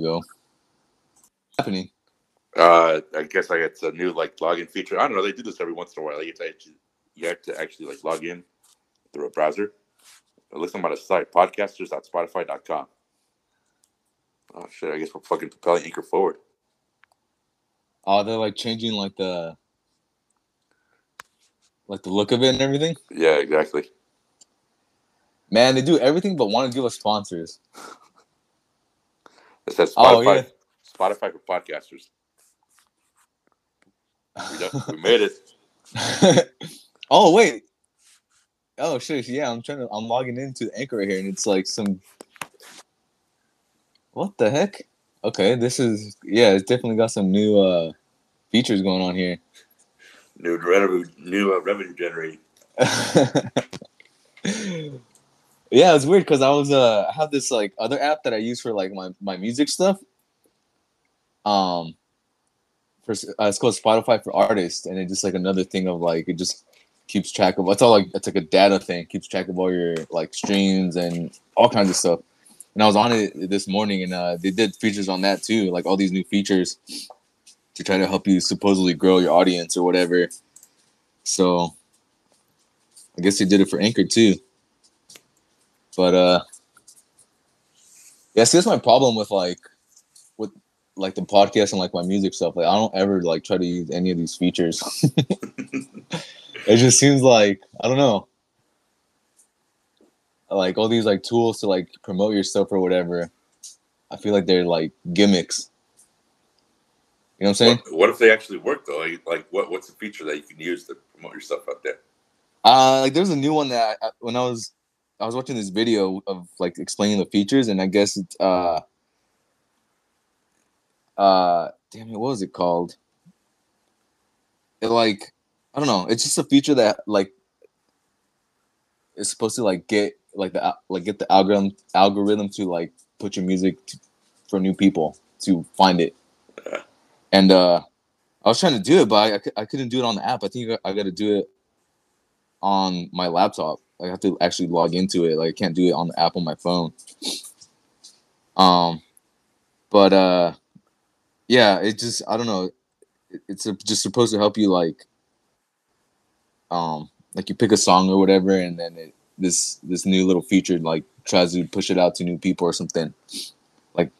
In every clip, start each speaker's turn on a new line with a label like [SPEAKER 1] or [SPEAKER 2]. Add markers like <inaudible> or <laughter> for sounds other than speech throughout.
[SPEAKER 1] we go. happening?
[SPEAKER 2] Uh, I guess like it's a new like login feature. I don't know. They do this every once in a while. Like it's actually, you have to actually like log in through a browser. At least I'm about a site, podcasters.spotify.com. Oh shit! I guess we're fucking propelling Anchor forward.
[SPEAKER 1] Oh, they're like changing like the like the look of it and everything.
[SPEAKER 2] Yeah, exactly.
[SPEAKER 1] Man, they do everything but want to give us sponsors. <laughs>
[SPEAKER 2] It says Spotify.
[SPEAKER 1] Oh, yeah.
[SPEAKER 2] Spotify for podcasters. We, done- we made it. <laughs>
[SPEAKER 1] oh wait. Oh shit! Yeah, I'm trying to. I'm logging into the Anchor right here, and it's like some. What the heck? Okay, this is yeah. It's definitely got some new uh features going on here.
[SPEAKER 2] New revenue, new uh, revenue generating. <laughs>
[SPEAKER 1] yeah, it's weird because I was uh I have this like other app that I use for like my my music stuff. Um, for uh, it's called Spotify for Artists, and it's just like another thing of like it just keeps track of it's all like it's like a data thing, keeps track of all your like streams and all kinds of stuff. And I was on it this morning, and uh, they did features on that too, like all these new features to try to help you supposedly grow your audience or whatever. So I guess they did it for Anchor too. But uh yeah, see that's my problem with like with like the podcast and like my music stuff. Like I don't ever like try to use any of these features. <laughs> it just seems like I don't know. Like all these like tools to like promote yourself or whatever. I feel like they're like gimmicks. You know what I'm saying?
[SPEAKER 2] What, what if they actually work though? Like, like what what's a feature that you can use to promote yourself out there?
[SPEAKER 1] Uh, like there's a new one that I, when I was I was watching this video of like explaining the features, and I guess it's uh uh damn it, what was it called? It like I don't know. It's just a feature that like is supposed to like get like the like get the algorithm algorithm to like put your music to, for new people to find it. And uh I was trying to do it, but I, I, I couldn't do it on the app. I think I got to do it on my laptop. Like, I have to actually log into it. Like I can't do it on the app on my phone. Um, but uh, yeah, it just I don't know. It's a, just supposed to help you like, um, like you pick a song or whatever, and then it, this this new little feature like tries to push it out to new people or something, like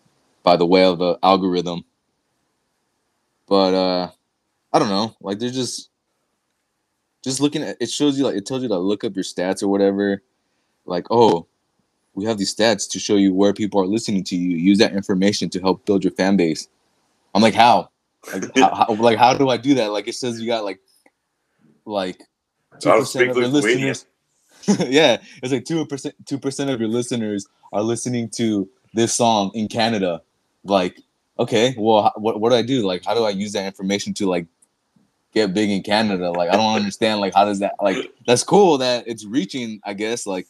[SPEAKER 1] by the way of the algorithm. But uh, I don't know. Like they're just just looking at it shows you like it tells you to look up your stats or whatever. Like oh we have these stats to show you where people are listening to you. Use that information to help build your fan base. I'm like how? Like <laughs> how, how- like how do i do that? Like it says you got like like 2% of your listeners. <laughs> Yeah it's like 2% 2% of your listeners are listening to this song in canada. Like okay well what, what do i do? Like how do i use that information to like get big in Canada. Like I don't understand like how does that like that's cool that it's reaching, I guess, like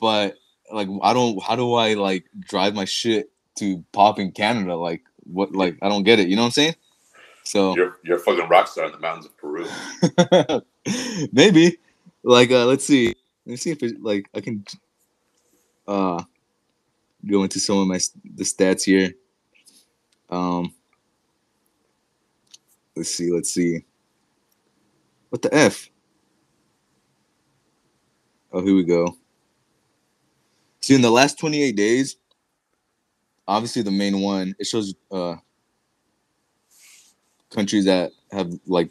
[SPEAKER 1] but like I don't how do I like drive my shit to pop in Canada? Like what like I don't get it, you know what I'm saying? So
[SPEAKER 2] You're you're a fucking rock star in the mountains of Peru. <laughs>
[SPEAKER 1] maybe like uh let's see. Let me see if it like I can uh go into some of my the stats here. Um let's see, let's see. What the F? Oh, here we go. See, in the last 28 days, obviously the main one, it shows uh countries that have like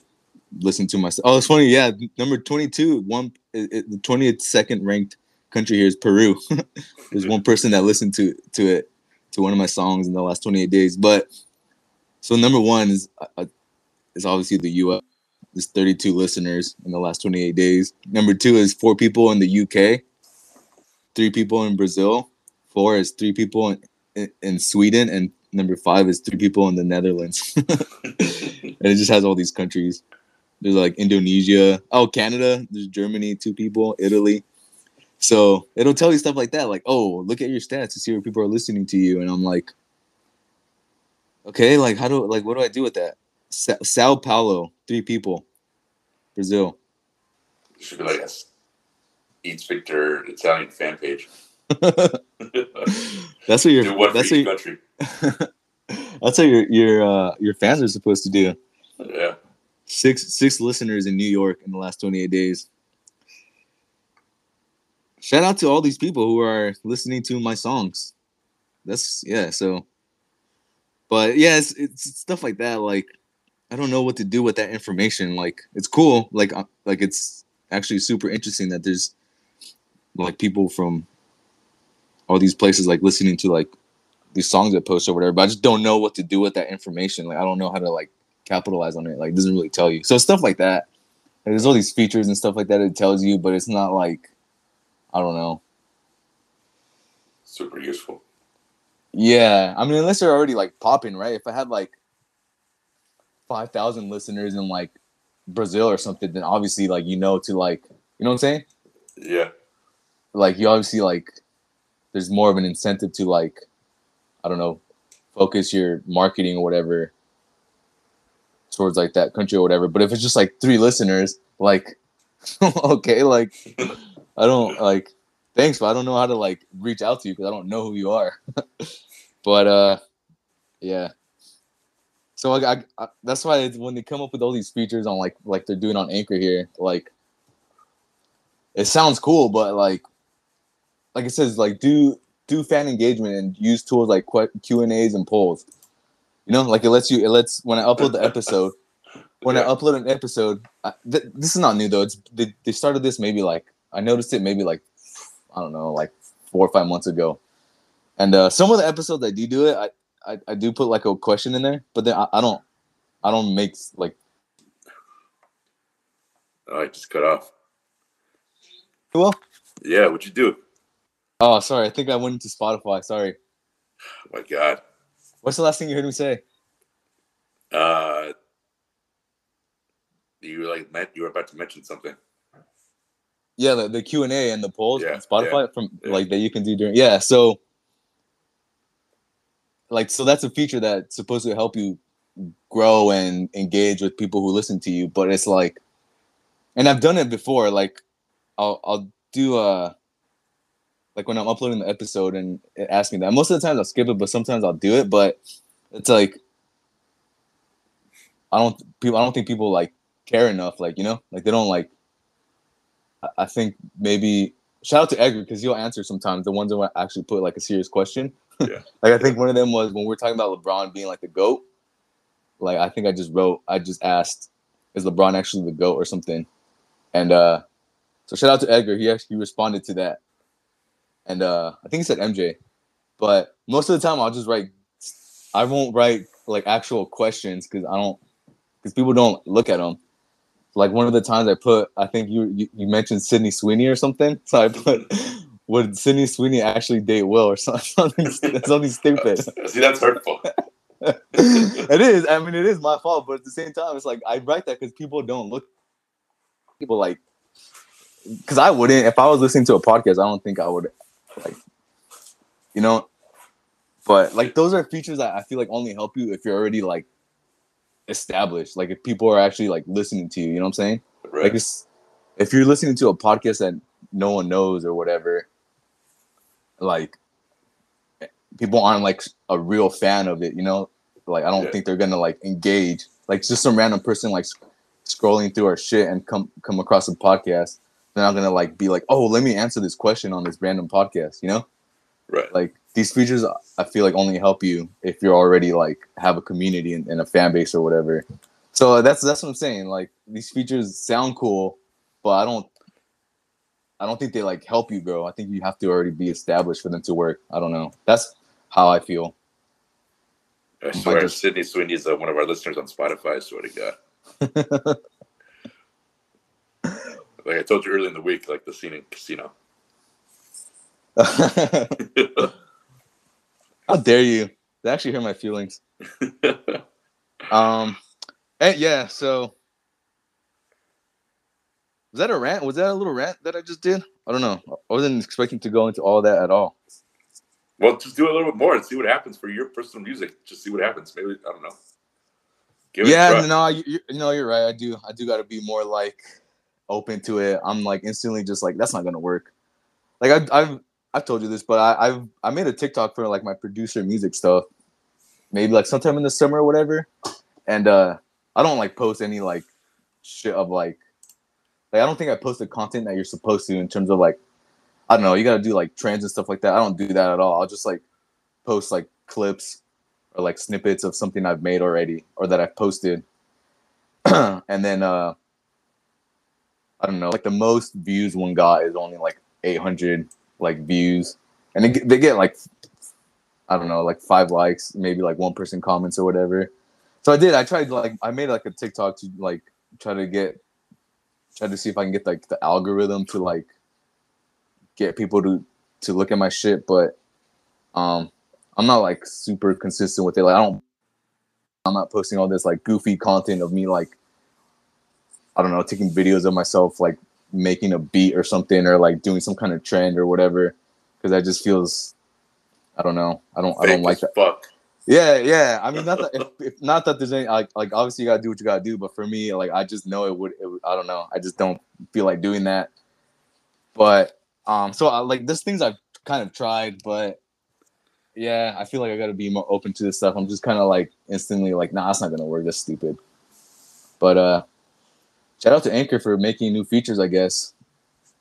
[SPEAKER 1] listened to my. Oh, it's funny. Yeah, number 22, one it, it- the 20th second ranked country here is Peru. <laughs> There's one person that listened to to it to one of my songs in the last 28 days. But so number one is uh, is obviously the U.S. There's 32 listeners in the last 28 days. Number two is four people in the UK, three people in Brazil, four is three people in, in, in Sweden, and number five is three people in the Netherlands. <laughs> and it just has all these countries. There's like Indonesia, oh Canada, there's Germany, two people, Italy. So it'll tell you stuff like that, like, oh, look at your stats to see where people are listening to you, and I'm like, okay, like how do like what do I do with that? Sa- Sao Paulo, three people, Brazil.
[SPEAKER 2] You should be like a Eats Victor Italian fan page. <laughs>
[SPEAKER 1] that's what your <laughs>
[SPEAKER 2] Do one
[SPEAKER 1] that's what
[SPEAKER 2] country. <laughs>
[SPEAKER 1] that's what your your uh, your fans are supposed to do.
[SPEAKER 2] Yeah.
[SPEAKER 1] Six six listeners in New York in the last 28 days. Shout out to all these people who are listening to my songs. That's yeah, so but yeah, it's, it's stuff like that. Like I don't know what to do with that information. Like it's cool. Like uh, like it's actually super interesting that there's like people from all these places like listening to like these songs that post or whatever. But I just don't know what to do with that information. Like I don't know how to like capitalize on it. Like it doesn't really tell you. So stuff like that. Like, there's all these features and stuff like that it tells you, but it's not like I don't know.
[SPEAKER 2] Super useful.
[SPEAKER 1] Yeah, I mean, unless they're already like popping, right? If I had like five thousand listeners in like Brazil or something, then obviously, like you know, to like, you know what I'm saying?
[SPEAKER 2] Yeah.
[SPEAKER 1] Like you obviously like, there's more of an incentive to like, I don't know, focus your marketing or whatever towards like that country or whatever. But if it's just like three listeners, like, <laughs> okay, like I don't like thanks, but I don't know how to like reach out to you because I don't know who you are. <laughs> but uh, yeah. So like I, I that's why it's, when they come up with all these features on like like they're doing on Anchor here, like it sounds cool, but like like it says like do do fan engagement and use tools like Q and A's and polls. You know, like it lets you it lets when I upload the episode. When
[SPEAKER 2] Yeah.
[SPEAKER 1] I upload an episode, I, th- this is not new though. It's they, they started this maybe like I noticed it maybe like I don't know, like four or five months ago. And uh, some of the episodes I do do it, I, I, I do put like a question in there, but then I, I don't I don't make like
[SPEAKER 2] Oh, I just cut off.
[SPEAKER 1] well.
[SPEAKER 2] Yeah, what'd you do?
[SPEAKER 1] Oh, sorry. I think I went into Spotify. Sorry.
[SPEAKER 2] Oh my god.
[SPEAKER 1] What's the last thing you heard me say?
[SPEAKER 2] Uh you were like meant you were about to mention something.
[SPEAKER 1] Yeah, the, the Q and A and the polls
[SPEAKER 2] Yeah,
[SPEAKER 1] on Spotify from
[SPEAKER 2] yeah.
[SPEAKER 1] like that you can do during. Yeah, so like so that's a feature that's supposed to help you grow and engage with people who listen to you. But it's like, and I've done it before. Like, I'll I'll do uh like when I'm uploading the episode and it asks me that. Most of the times I'll skip it, but sometimes I'll do it. But it's like I don't people. I don't think people like care enough. Like you know, like they don't like. I- I think maybe shout out to Edgar because he'll answer sometimes the ones that actually put like a serious question.
[SPEAKER 2] Yeah. <laughs>
[SPEAKER 1] like I think one of them was when we are talking about LeBron being like the goat. Like I think I just wrote, I just asked, is LeBron actually the goat or something? And uh so shout out to Edgar. He actually responded to that. And uh I think he said MJ. But most of the time I'll just write I won't write like actual questions because I don't because people don't look at them. Like one of the times I put, I think you you, you mentioned Sydney Sweeney or something. <laughs> So I put, would Sydney Sweeney actually date Will or <laughs> something? Something, something stupid. <laughs>
[SPEAKER 2] See, that's hurtful. <laughs>
[SPEAKER 1] it is. I mean, it is my fault, but at the same time, it's like I write that because people don't look. People like, because I wouldn't. If I was listening to a podcast, I don't think I would, like, you know. But like, those are features that I feel like only help you if you're already like established. Like, if people are actually like listening to you, you know what I'm saying?
[SPEAKER 2] Right.
[SPEAKER 1] Like, it's, if you're listening to a podcast that no one knows or whatever, like, people aren't like a real fan of it, you know? Like, I don't
[SPEAKER 2] Yeah.
[SPEAKER 1] think they're gonna like engage. Like, just some random person like sc- scrolling through our shit and come come across a podcast. They're not gonna like be like, oh, let me answer this question on this random podcast, you know?
[SPEAKER 2] right.
[SPEAKER 1] Like these features, I feel like only help you if you're already like have a community and, and a fan base or whatever. So that's that's what I'm saying. Like these features sound cool, but I don't, I don't think they like help you grow. I think you have to already be established for them to work. I don't know. That's how I feel.
[SPEAKER 2] I swear,
[SPEAKER 1] just-
[SPEAKER 2] Sydney Sweeney is uh, one of our listeners on Spotify. I swear to God. <laughs> Like I told you earlier in the week, like the scene in Casino. <laughs>
[SPEAKER 1] how dare you? They actually hurt my feelings. <laughs> Um, and yeah. So was that a rant? Was that a little rant that I just did? I don't know. I wasn't expecting to go into all that at all.
[SPEAKER 2] well, just do a little bit more and see what happens for your personal music. Just see what happens. Maybe I don't know. Give
[SPEAKER 1] yeah, no, you, you no, you're right. I do, I do got to be more like open to it. I'm like instantly just like that's not gonna work. Like I've, I've I've told you this, but I, I've I made a TikTok for like my producer music stuff. Maybe like sometime in the summer or whatever. And uh I don't like post any like shit of like like I don't think I posted content that you're supposed to in terms of like I don't know, you gotta do like trends and stuff like that. I don't do that at all. I'll just like post like clips or like snippets of something I've made already or that I've posted. <clears throat> and then uh I don't know, like the most views one got is only like 800 like views, and they they get like I don't know, like five likes, maybe like one person comments or whatever. So I did. I tried like I made like a TikTok to like try to get try to see if I can get like the algorithm to like get people to to look at my shit, but um I'm not like super consistent with it. Like I don't I'm not posting all this like goofy content of me like I don't know, taking videos of myself like making a beat or something or like doing some kind of trend or whatever because that just feels I don't know. I don't I don't like that.
[SPEAKER 2] Fuck.
[SPEAKER 1] Yeah, yeah. I mean, not that if, <laughs> if not that there's any like like obviously you gotta do what you gotta do, but for me, like I just know it would. It would I don't know. I just don't feel like doing that. But um, so I, like there's things I've kind of tried, but yeah, I feel like I gotta be more open to this stuff. I'm just kind of like instantly like, nah, it's not gonna work. That's stupid. But uh, shout out to Anchor for making new features. I guess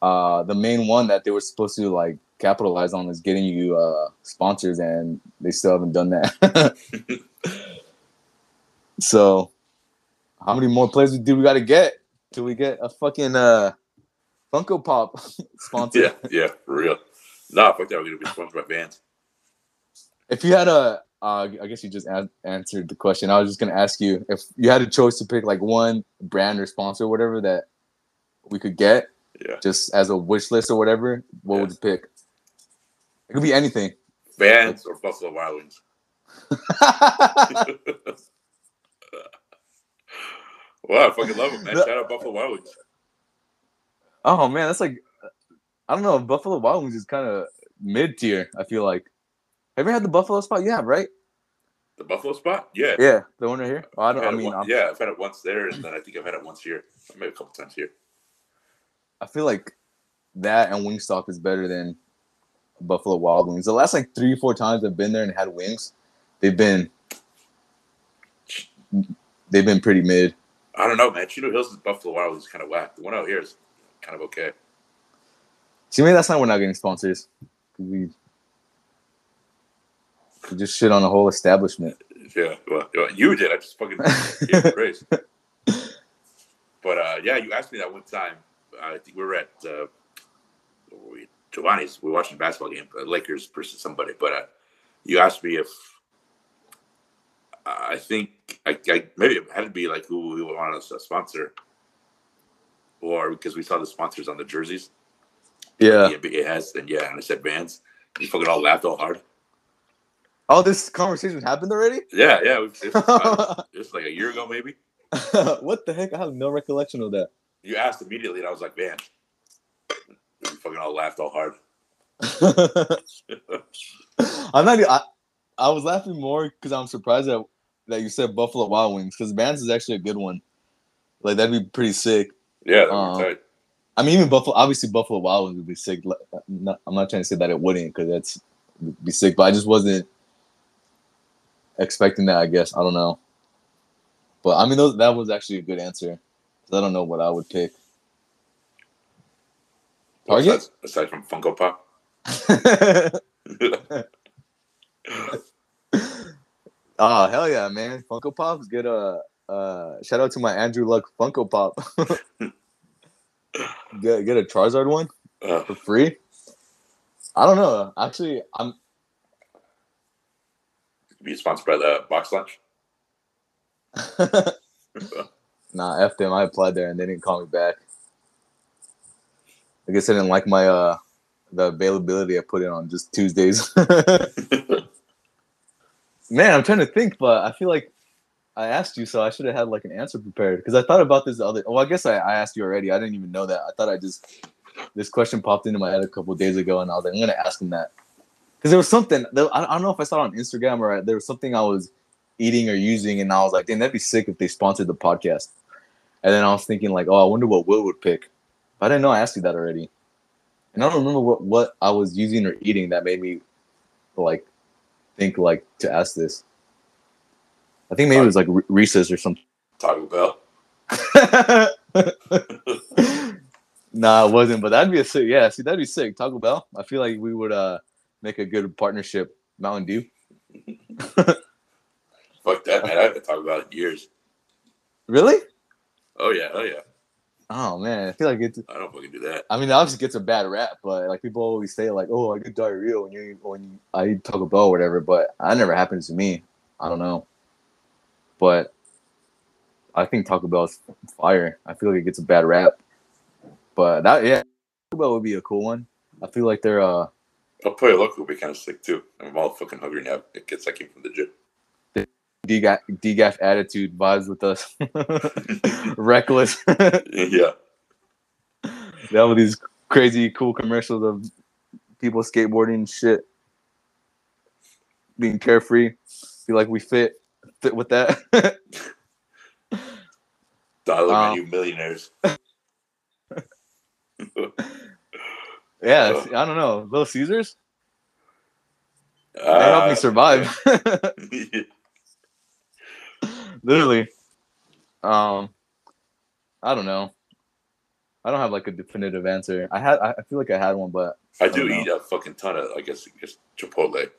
[SPEAKER 1] uh, the main one that they were supposed to like capitalize on is getting you uh, sponsors, and they still haven't done that. <laughs> so, how many more players do we got to get till we get a fucking uh, Funko Pop <laughs> sponsor?
[SPEAKER 2] Yeah, yeah, for real. Nah, fuck that. We're gonna be sponsored by Vans.
[SPEAKER 1] If you had a, uh, I guess you just a- answered the question. I was just gonna ask you if you had a choice to pick like one brand or sponsor, or whatever that we could get,
[SPEAKER 2] Yeah,
[SPEAKER 1] just as a wish list or whatever. What would you pick? It could be anything.
[SPEAKER 2] Vans or Buffalo Wild Wings. <laughs> Wow, I fucking love them, man. Shout out Buffalo Wild Wings.
[SPEAKER 1] Oh man, that's like I don't know. Buffalo Wild Wings is kind of mid tier. I feel like. Have you ever had the Buffalo spot? Yeah, right?
[SPEAKER 2] The Buffalo spot? Yeah.
[SPEAKER 1] Yeah, the one right here. Oh, I don't. I mean,
[SPEAKER 2] one- yeah, I've had it once there, and then I think I've had it once here, maybe a couple times here.
[SPEAKER 1] I feel like that and Wingstop is better than Buffalo Wild Wings. The last like three, four times I've been there and had wings, they've been they've been pretty mid.
[SPEAKER 2] I don't know, man. Chino Hills' Buffalo Wild Wings is kind of whack. The one out here is kind of okay.
[SPEAKER 1] See, maybe that's not we're not getting sponsors. We, we just shit on the whole establishment.
[SPEAKER 2] Yeah, well, you did. I just fucking <laughs> gave praise. But uh, yeah, you asked me that one time. I think we were at uh, we Giovanni's. We were watching a basketball game, uh, Lakers versus somebody. But uh, you asked me if I think I, I maybe it had to be like who we wanted us to sponsor, or because we saw the sponsors on the jerseys.
[SPEAKER 1] Yeah.
[SPEAKER 2] The NBA has, then yeah, and I said Vans. You fucking all laughed all hard.
[SPEAKER 1] Oh, this conversation happened already?
[SPEAKER 2] Yeah, yeah. It's, was, it was, <laughs> it was like a year ago, maybe. <laughs>
[SPEAKER 1] what the heck? I have no recollection of that.
[SPEAKER 2] You asked immediately, and I was like, "Man," you fucking all laughed all hard. <laughs>
[SPEAKER 1] I'm not. I, I was laughing more because I'm surprised that that you said Buffalo Wild Wings because Vans is actually a good one. Like that'd be pretty sick.
[SPEAKER 2] Yeah,
[SPEAKER 1] Uh,
[SPEAKER 2] tight.
[SPEAKER 1] I mean, even Buffalo, obviously Buffalo Wild Wings would be sick. I'm not, I'm not trying to say that it wouldn't because that's be sick, but I just wasn't expecting that. I guess I don't know. But I mean, those, that was actually a good answer. I don't know what I would pick. Target?
[SPEAKER 2] Aside, aside from Funko Pop.
[SPEAKER 1] Oh <laughs> <laughs> hell yeah, man! Funko Pops get a uh, shout out to my Andrew Luck Funko Pop. <laughs> get get a Charizard one
[SPEAKER 2] Uh,
[SPEAKER 1] for free. I don't know. Actually, I'm
[SPEAKER 2] be sponsored by the Box Lunch.
[SPEAKER 1] nah. F them. I applied there and they didn't call me back. I guess I didn't like my uh the availability I put in on just Tuesdays. <laughs> Man, I'm trying to think, but I feel like I asked you, so I should have had like an answer prepared because I thought about this other. Well, I guess I, I asked you already. I didn't even know that. I thought I just this question popped into my head a couple days ago, and I was like, I'm gonna ask him that because there was something. I don't know if I saw it on Instagram or there was something I was eating or using, and I was like, damn, that'd be sick if they sponsored the podcast. And then I was thinking like, oh, I wonder what Will would pick. I didn't know I asked you that already. And I don't remember what what I was using or eating that made me like think like to ask this. I think maybe it was like Re- Reese's or something.
[SPEAKER 2] Taco Bell. <laughs>
[SPEAKER 1] nah, it wasn't. But that'd be a sick. Yeah, see, that'd be sick. Taco Bell. I feel like we would uh make a good partnership. Mountain Dew. <laughs>
[SPEAKER 2] Fuck that, man. I haven't talked about it in years.
[SPEAKER 1] Really?
[SPEAKER 2] Oh yeah, oh yeah.
[SPEAKER 1] Oh man, I feel like it's.
[SPEAKER 2] I don't fucking do that.
[SPEAKER 1] I mean, it obviously gets a bad rap, but like people always say, like, "Oh, I get diarrhea when you when I eat Taco Bell or whatever." But that never happens to me. I don't know, but I think Taco Bell is fire. I feel like it gets a bad rap, but that yeah, Taco Bell would be a cool one. I feel like they're uh
[SPEAKER 2] El Pollo Loco would be kind of sick too. I'm all fucking hungry now. It gets I came from the gym.
[SPEAKER 1] DGAF, DGAF attitude vibes with us, <laughs> reckless. <laughs>
[SPEAKER 2] yeah.
[SPEAKER 1] They have these crazy cool commercials of people skateboarding shit, being carefree. Feel like we fit fit with that. <laughs>
[SPEAKER 2] Dollar
[SPEAKER 1] Um,
[SPEAKER 2] menu millionaires.
[SPEAKER 1] yeah, I don't know. Little Caesars, they helped
[SPEAKER 2] Uh,
[SPEAKER 1] me survive. Literally. Um, I don't know. I don't have like a definitive answer. I had, I feel like I had one, but
[SPEAKER 2] I do
[SPEAKER 1] don't know.
[SPEAKER 2] eat a fucking ton of, I guess, just Chipotle.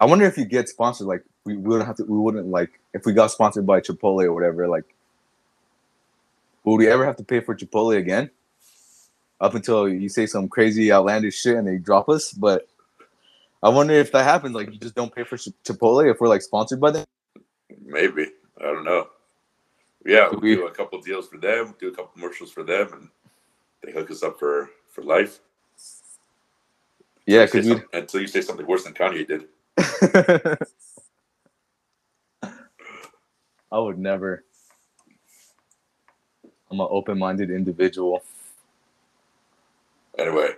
[SPEAKER 1] I wonder if you get sponsored. Like we wouldn't have to. We wouldn't like if we got sponsored by Chipotle or whatever. Like, would we ever have to pay for Chipotle again? Up until you say some crazy outlandish shit and they drop us. But I wonder if that happens. Like you just don't pay for Chipotle if we're like sponsored by them.
[SPEAKER 2] Maybe. I don't know. Yeah, we
[SPEAKER 1] we-
[SPEAKER 2] do a couple deals for them, do a couple commercials for them, and they hook us up for for life.
[SPEAKER 1] Yeah,
[SPEAKER 2] Until you
[SPEAKER 1] we.
[SPEAKER 2] until you say something worse than Kanye did. <laughs>
[SPEAKER 1] I would never. I'm an open-minded individual.
[SPEAKER 2] Anyway,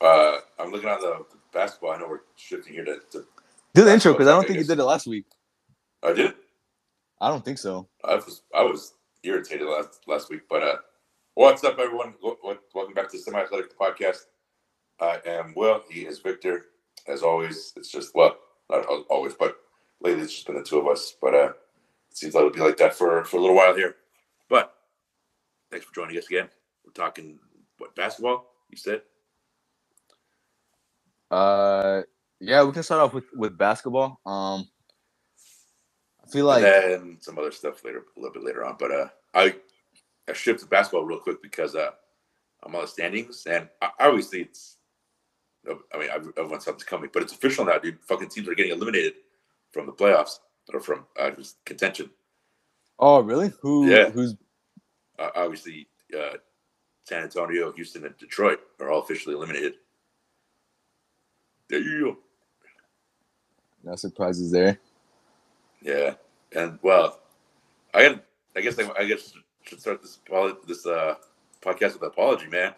[SPEAKER 2] uh, I'm looking at the basketball. I know we're shifting here to. to
[SPEAKER 1] Do the intro because I don't
[SPEAKER 2] okay,
[SPEAKER 1] think you did it last week.
[SPEAKER 2] I did.
[SPEAKER 1] I don't think so.
[SPEAKER 2] I was I was irritated last last week, but uh, what's up, everyone? Wel- wel- Welcome back to Semi Athletic Podcast. I am Will. He is Victor. As always, it's just well, not always, but lately it's just been the two of us. But uh, it seems like it'll be like that for for a little while here. But thanks for joining us again. We're talking what basketball? You said
[SPEAKER 1] Uh, yeah, we can start off with with basketball. Um, I feel like
[SPEAKER 2] and then some other stuff later, a little bit later on. But uh, I I shifted to basketball real quick because uh, I'm on the standings, and I, obviously it's. I mean, I've- everyone saw this coming, but it's official now, dude. Fucking teams are getting eliminated from the playoffs or from uh, just contention.
[SPEAKER 1] oh really? Who?
[SPEAKER 2] Yeah.
[SPEAKER 1] Who's?
[SPEAKER 2] Uh, obviously, uh, San Antonio, Houston, and Detroit are all officially eliminated. There you go.
[SPEAKER 1] No surprises there.
[SPEAKER 2] Yeah, and well, I got. I guess I, I guess should start this this uh podcast with an apology, man.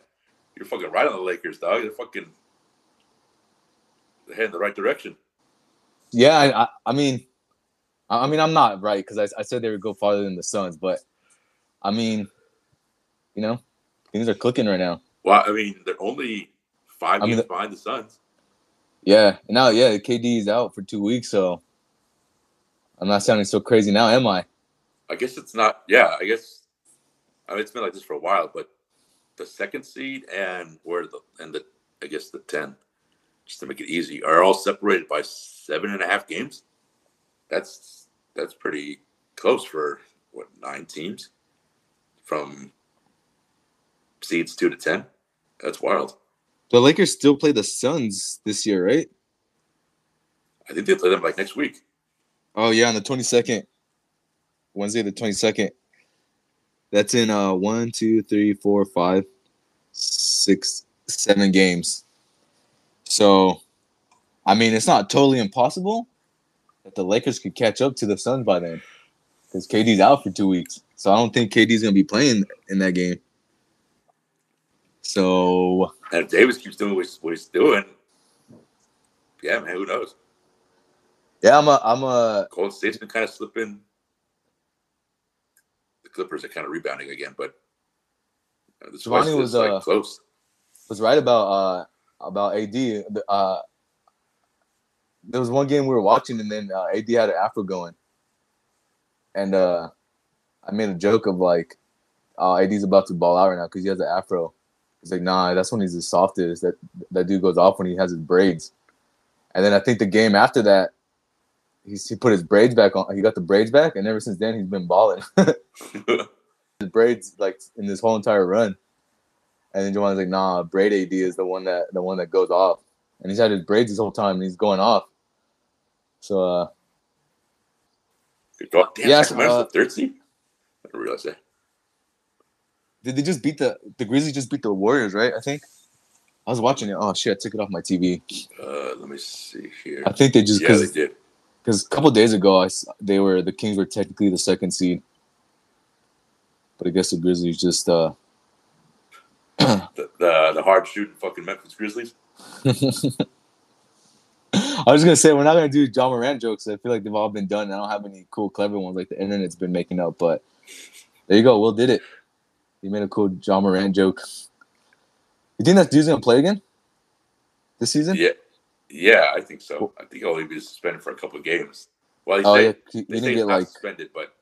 [SPEAKER 2] You're fucking right on the Lakers, dog. They're fucking they're heading the right direction.
[SPEAKER 1] Yeah, I, I, mean, I, I mean, I'm not right because I, I said they would go farther than the Suns, but I mean, you know, things are clicking right now.
[SPEAKER 2] Well, I mean, they're only five
[SPEAKER 1] I mean,
[SPEAKER 2] games
[SPEAKER 1] the-
[SPEAKER 2] behind the Suns.
[SPEAKER 1] Yeah, now yeah, KD is out for two weeks, so I'm not sounding so crazy now, am I?
[SPEAKER 2] I guess it's not. Yeah, I guess. I mean, it's been like this for a while, but the second seed and where the and the I guess the ten, just to make it easy, are all separated by seven and a half games. That's that's pretty close for what nine teams from seeds two to ten. That's wild.
[SPEAKER 1] The Lakers still play the Suns this year, right?
[SPEAKER 2] I think they play them like next week.
[SPEAKER 1] Oh yeah, on the 22nd, Wednesday the 22nd. That's in uh one, two, three, four, five, six, seven games. So, I mean, it's not totally impossible that the Lakers could catch up to the Suns by then, because KD's out for two weeks. So I don't think KD's gonna be playing in that game. So
[SPEAKER 2] And if Davis keeps doing what he's, doing, yeah, man, who knows?
[SPEAKER 1] yeah, I'm a, I'm a,
[SPEAKER 2] Golden State's been kind of slipping. The Clippers are kind of rebounding again, but This
[SPEAKER 1] Giovanni
[SPEAKER 2] West
[SPEAKER 1] was,
[SPEAKER 2] like
[SPEAKER 1] uh,
[SPEAKER 2] close.
[SPEAKER 1] was right about uh about AD. Uh, there was one game we were watching, and then uh, AD had an afro going, and uh, I made a joke of like, uh, AD's about to ball out right now because he has an afro. He's like, nah, that's when he's the softest. That that dude goes off when he has his braids. And then I think the game after that, he's, he put his braids back on. He got the braids back, and ever since then he's been balling. <laughs> his braids like in this whole entire run. And then Jawan's like, nah, braid AD is the one that the one that goes off. And he's had his braids this whole time and he's going off. So uh
[SPEAKER 2] call. Damn,
[SPEAKER 1] Yeah,
[SPEAKER 2] Sacramento's
[SPEAKER 1] uh,
[SPEAKER 2] the third seed. I didn't realize that.
[SPEAKER 1] Did they just beat the the Grizzlies just beat the Warriors, right? I think. I was watching it. Oh shit, I took it off my TV.
[SPEAKER 2] Uh, let me see here.
[SPEAKER 1] I think they just
[SPEAKER 2] Yeah, they
[SPEAKER 1] because
[SPEAKER 2] did.
[SPEAKER 1] because a couple days ago I they were the Kings were technically the second seed. But I guess the Grizzlies just uh
[SPEAKER 2] The, the, the hard shooting fucking Memphis Grizzlies. <laughs>
[SPEAKER 1] I was gonna say we're not gonna do Ja Morant jokes. I feel like they've all been done. I don't have any cool, clever ones like the internet's been making up. But there you go. Will did it. He made a cool Ja Morant joke. You think that dude's gonna play again this season?
[SPEAKER 2] Yeah, yeah, I think so. I think he'll only be suspended for a couple of games. Well, oh, he
[SPEAKER 1] Oh yeah, he,
[SPEAKER 2] they
[SPEAKER 1] didn't
[SPEAKER 2] he's
[SPEAKER 1] get like.
[SPEAKER 2] suspended, but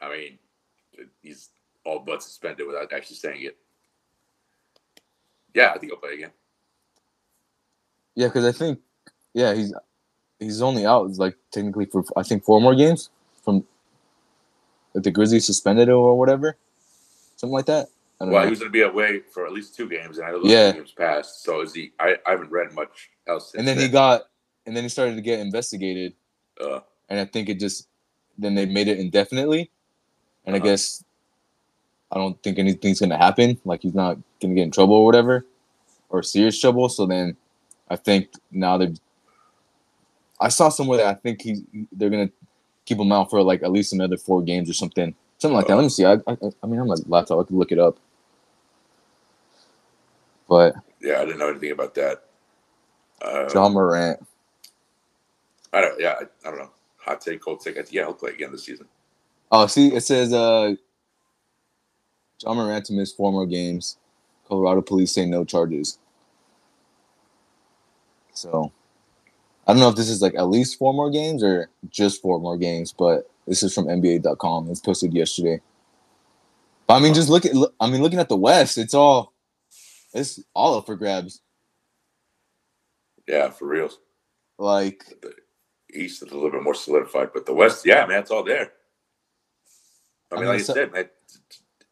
[SPEAKER 2] I mean, he's all but suspended without actually saying it. Yeah, I think he'll play again.
[SPEAKER 1] Yeah, because I think, yeah, he's he's only out like technically for I think four more games from if the Grizzlies suspended or whatever, something like that. I don't
[SPEAKER 2] Well,
[SPEAKER 1] know.
[SPEAKER 2] he was going to be away for at least two games, and I know those
[SPEAKER 1] Yeah.
[SPEAKER 2] games passed. So is he? I, I haven't read much else. Since
[SPEAKER 1] and then he got, and then he started to get investigated,
[SPEAKER 2] Uh,
[SPEAKER 1] and I think it just then they made it indefinitely, and
[SPEAKER 2] Uh-huh.
[SPEAKER 1] I guess I don't think anything's gonna happen. Like he's not gonna get in trouble or whatever, or serious trouble. So then I think now they're. I saw somewhere that I think he they're gonna keep him out for like at least another four games or something, something like that. Let me see. I I, I mean I'm my laptop. I could look it up, but
[SPEAKER 2] yeah, I didn't know anything about that. Uh,
[SPEAKER 1] Ja Morant.
[SPEAKER 2] I don't. Yeah, I, I don't know. Hot take, cold take. I think, yeah, he'll play again this season.
[SPEAKER 1] Oh, see, it says uh, Ja Morant to miss four more games. Colorado police say no charges. So, I don't know if this is like at least four more games or just four more games, but this is from NBA.com. It's posted yesterday. But I mean, just look at. Look, I mean, looking at the West, it's all, it's all up for grabs.
[SPEAKER 2] Yeah, for real.
[SPEAKER 1] Like,
[SPEAKER 2] The East is a little bit more solidified, but the West, yeah, man, it's all there. I
[SPEAKER 1] I
[SPEAKER 2] mean,
[SPEAKER 1] mean,
[SPEAKER 2] like I
[SPEAKER 1] so-
[SPEAKER 2] said, man,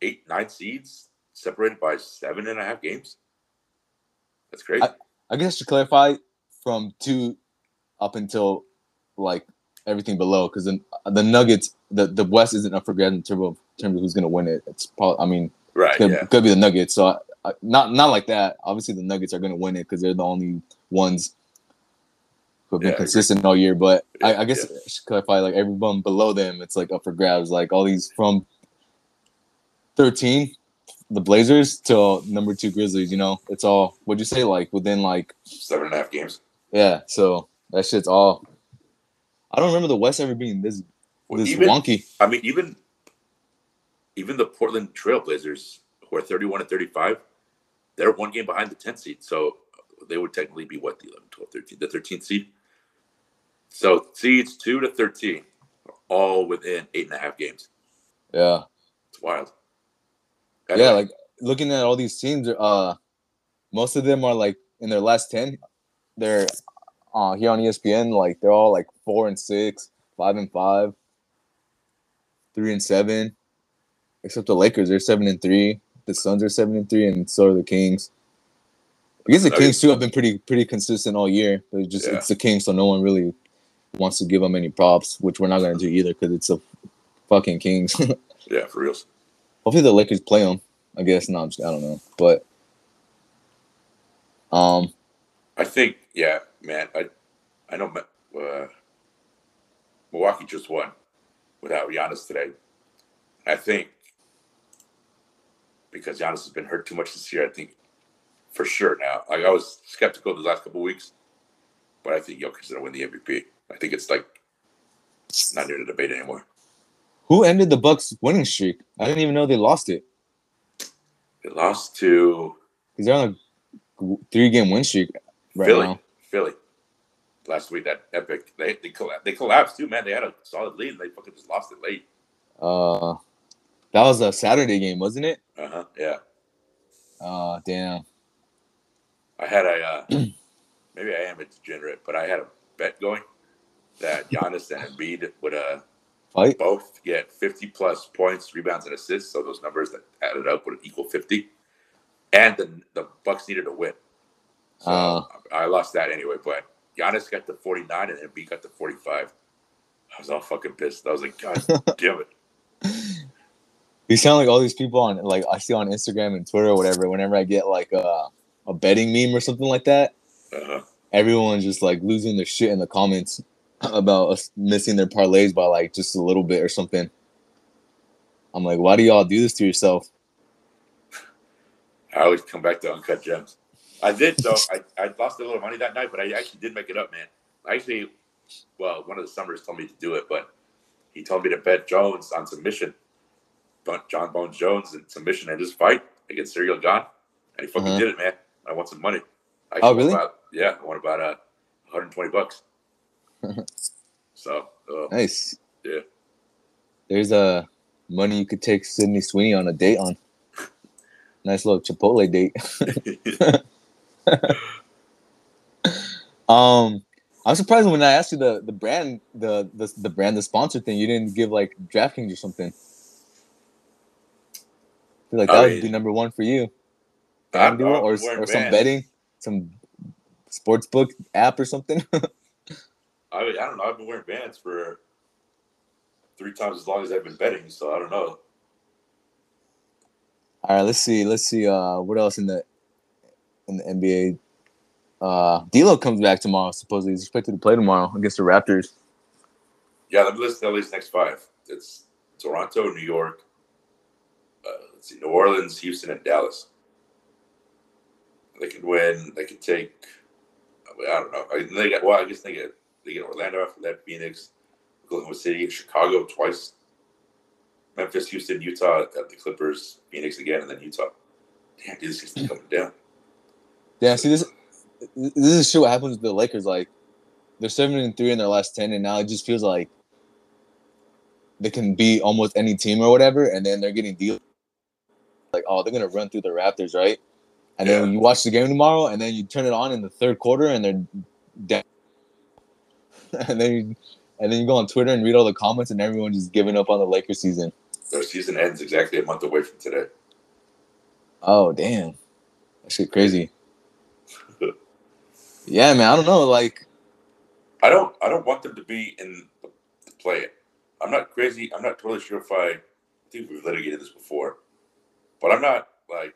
[SPEAKER 2] eight, nine seeds separated by seven and a half games. That's crazy.
[SPEAKER 1] I guess to clarify, from two up until like everything below, because the uh, the Nuggets, the, the West isn't up for grabs in terms of, in terms of who's going to win it. It's probably, I mean,
[SPEAKER 2] right?
[SPEAKER 1] gonna,
[SPEAKER 2] Yeah.
[SPEAKER 1] could be the Nuggets. So I, I, not not like that. Obviously, the Nuggets are going to win it because they're the only ones who have been
[SPEAKER 2] Yeah,
[SPEAKER 1] consistent all year. But I, I guess
[SPEAKER 2] Yeah.
[SPEAKER 1] I should clarify, like everyone below them, it's like up for grabs. Like all these from thirteen, the Blazers to number two Grizzlies. You know, it's all. What'd you say? Like within like
[SPEAKER 2] Seven and a half games.
[SPEAKER 1] yeah, so that shit's all. I don't remember the West ever being this
[SPEAKER 2] Well,
[SPEAKER 1] this
[SPEAKER 2] even,
[SPEAKER 1] wonky.
[SPEAKER 2] I mean, even even the Portland Trailblazers, who are 31 and 35, they're one game behind the 10th seed. So they would technically be what, the 11, 12, 13, the 13th seed? So seeds 2 to 13 are all within eight and a half games.
[SPEAKER 1] Yeah,
[SPEAKER 2] It's wild.
[SPEAKER 1] yeah. Like looking at all these teams, uh, most of them are like in their last ten. They're uh here on ESPN. Like they're all like four and six, five and five, three and seven. Except the Lakers, they're seven and three. The Suns are seven and three, and so are the Kings. I guess the Kings too have been pretty pretty consistent all year. But it's just
[SPEAKER 2] Yeah.
[SPEAKER 1] it's the Kings, so no one really wants to give them any props, which we're not going to do either because it's a fucking Kings. <laughs>
[SPEAKER 2] yeah, for real.
[SPEAKER 1] Hopefully the Lakers play them. I guess not. I'm just- I don't know, but um,
[SPEAKER 2] I think, yeah, man. I I know uh, Milwaukee just won without Giannis today. I think because Giannis has been hurt too much this year, I think for sure now. Like I was skeptical the last couple weeks, but I think Jokic is gonna win the MVP. I think it's like not near the debate anymore.
[SPEAKER 1] who ended the Bucks winning streak? I didn't even know they lost it.
[SPEAKER 2] They lost to
[SPEAKER 1] Because they're on a three game win streak right
[SPEAKER 2] Philly.
[SPEAKER 1] now.
[SPEAKER 2] Philly. Last week, that epic. They they, colla- they collapsed too, man. They had a solid lead and they fucking just lost it late.
[SPEAKER 1] Uh, that was a Saturday game, wasn't it?
[SPEAKER 2] Uh huh. Yeah.
[SPEAKER 1] Uh, damn.
[SPEAKER 2] I had a uh, <clears throat> maybe I am a degenerate, but I had a bet going that Giannis and Embiid would uh
[SPEAKER 1] Fight.
[SPEAKER 2] both get 50 plus points, rebounds, and assists. So those numbers that added up would equal 50. And the the Bucks needed a win. So
[SPEAKER 1] Uh.
[SPEAKER 2] I lost that anyway. But Giannis got the 49 and Embiid got the 45. I was all fucking pissed. I was like, God <laughs> damn it.
[SPEAKER 1] You sound like all these people on like I see on Instagram and Twitter or whatever. Whenever I get like a a betting meme or something like that,
[SPEAKER 2] Uh-huh.
[SPEAKER 1] everyone's just like losing their shit in the comments about us missing their parlays by like just a little bit or something. I'm like, why do y'all do this to yourself?
[SPEAKER 2] I always come back to uncut gems. I did though. I, I lost a little money that night, but I actually did make it up, man. I actually, well, one of the summers told me to do it, but he told me to bet Jones on submission, but Jon Bones Jones in submission in his fight against Ciryl Gane, and he fucking
[SPEAKER 1] Uh-huh.
[SPEAKER 2] did it, man. I won some money. I
[SPEAKER 1] Oh, really?
[SPEAKER 2] About, yeah, I won about uh, 120 bucks. <laughs> so, uh,
[SPEAKER 1] Nice.
[SPEAKER 2] Yeah.
[SPEAKER 1] There's a money you could take Sydney Sweeney on a date on. <laughs> Nice little Chipotle date. <laughs> <laughs> Um, I'm surprised when I asked you the the brand the the, the brand the sponsor thing, you didn't give like DraftKings or something. I feel like that
[SPEAKER 2] I
[SPEAKER 1] would be number one for you.
[SPEAKER 2] I'm-
[SPEAKER 1] or or some betting, some sports book app or something. <laughs>
[SPEAKER 2] I, mean, I don't know. I've been wearing Vans for three times as long as I've been betting, so I don't know.
[SPEAKER 1] All right, let's see. Let's see. Uh, what else in the in the NBA? Uh, D'Lo comes back tomorrow. Supposedly, he's expected to play tomorrow against the Raptors.
[SPEAKER 2] Yeah, me list LA's next five. It's Toronto, New York, uh, let's see, New Orleans, Houston, and Dallas. They could win. They could take. I, don't know. I, they get well. I guess they get they get Orlando after that. Phoenix, Oklahoma City, Chicago twice. Memphis, Houston, Utah, the Clippers, Phoenix again, and then Utah. Damn, dude, this is coming down.
[SPEAKER 1] Yeah, see this. This is shit. What happens with the Lakers? Like, they're seven and three in their last ten, and now it just feels like they can beat almost any team or whatever, and then they're getting deal. Like, oh, they're gonna run through the Raptors, right? And
[SPEAKER 2] Yeah.
[SPEAKER 1] then you watch the game tomorrow, and then you turn it on in the third quarter, and they're down. <laughs> and then you, and then you go on Twitter and read all the comments, and everyone just giving up on the Lakers season.
[SPEAKER 2] Their season ends exactly a month away from today.
[SPEAKER 1] Oh damn, that shit crazy. Yeah, man. I don't know. Like,
[SPEAKER 2] I don't I don't want them to be in the, the play it. I'm not crazy. I'm not totally sure if I, I think we've litigated this before, but I'm not like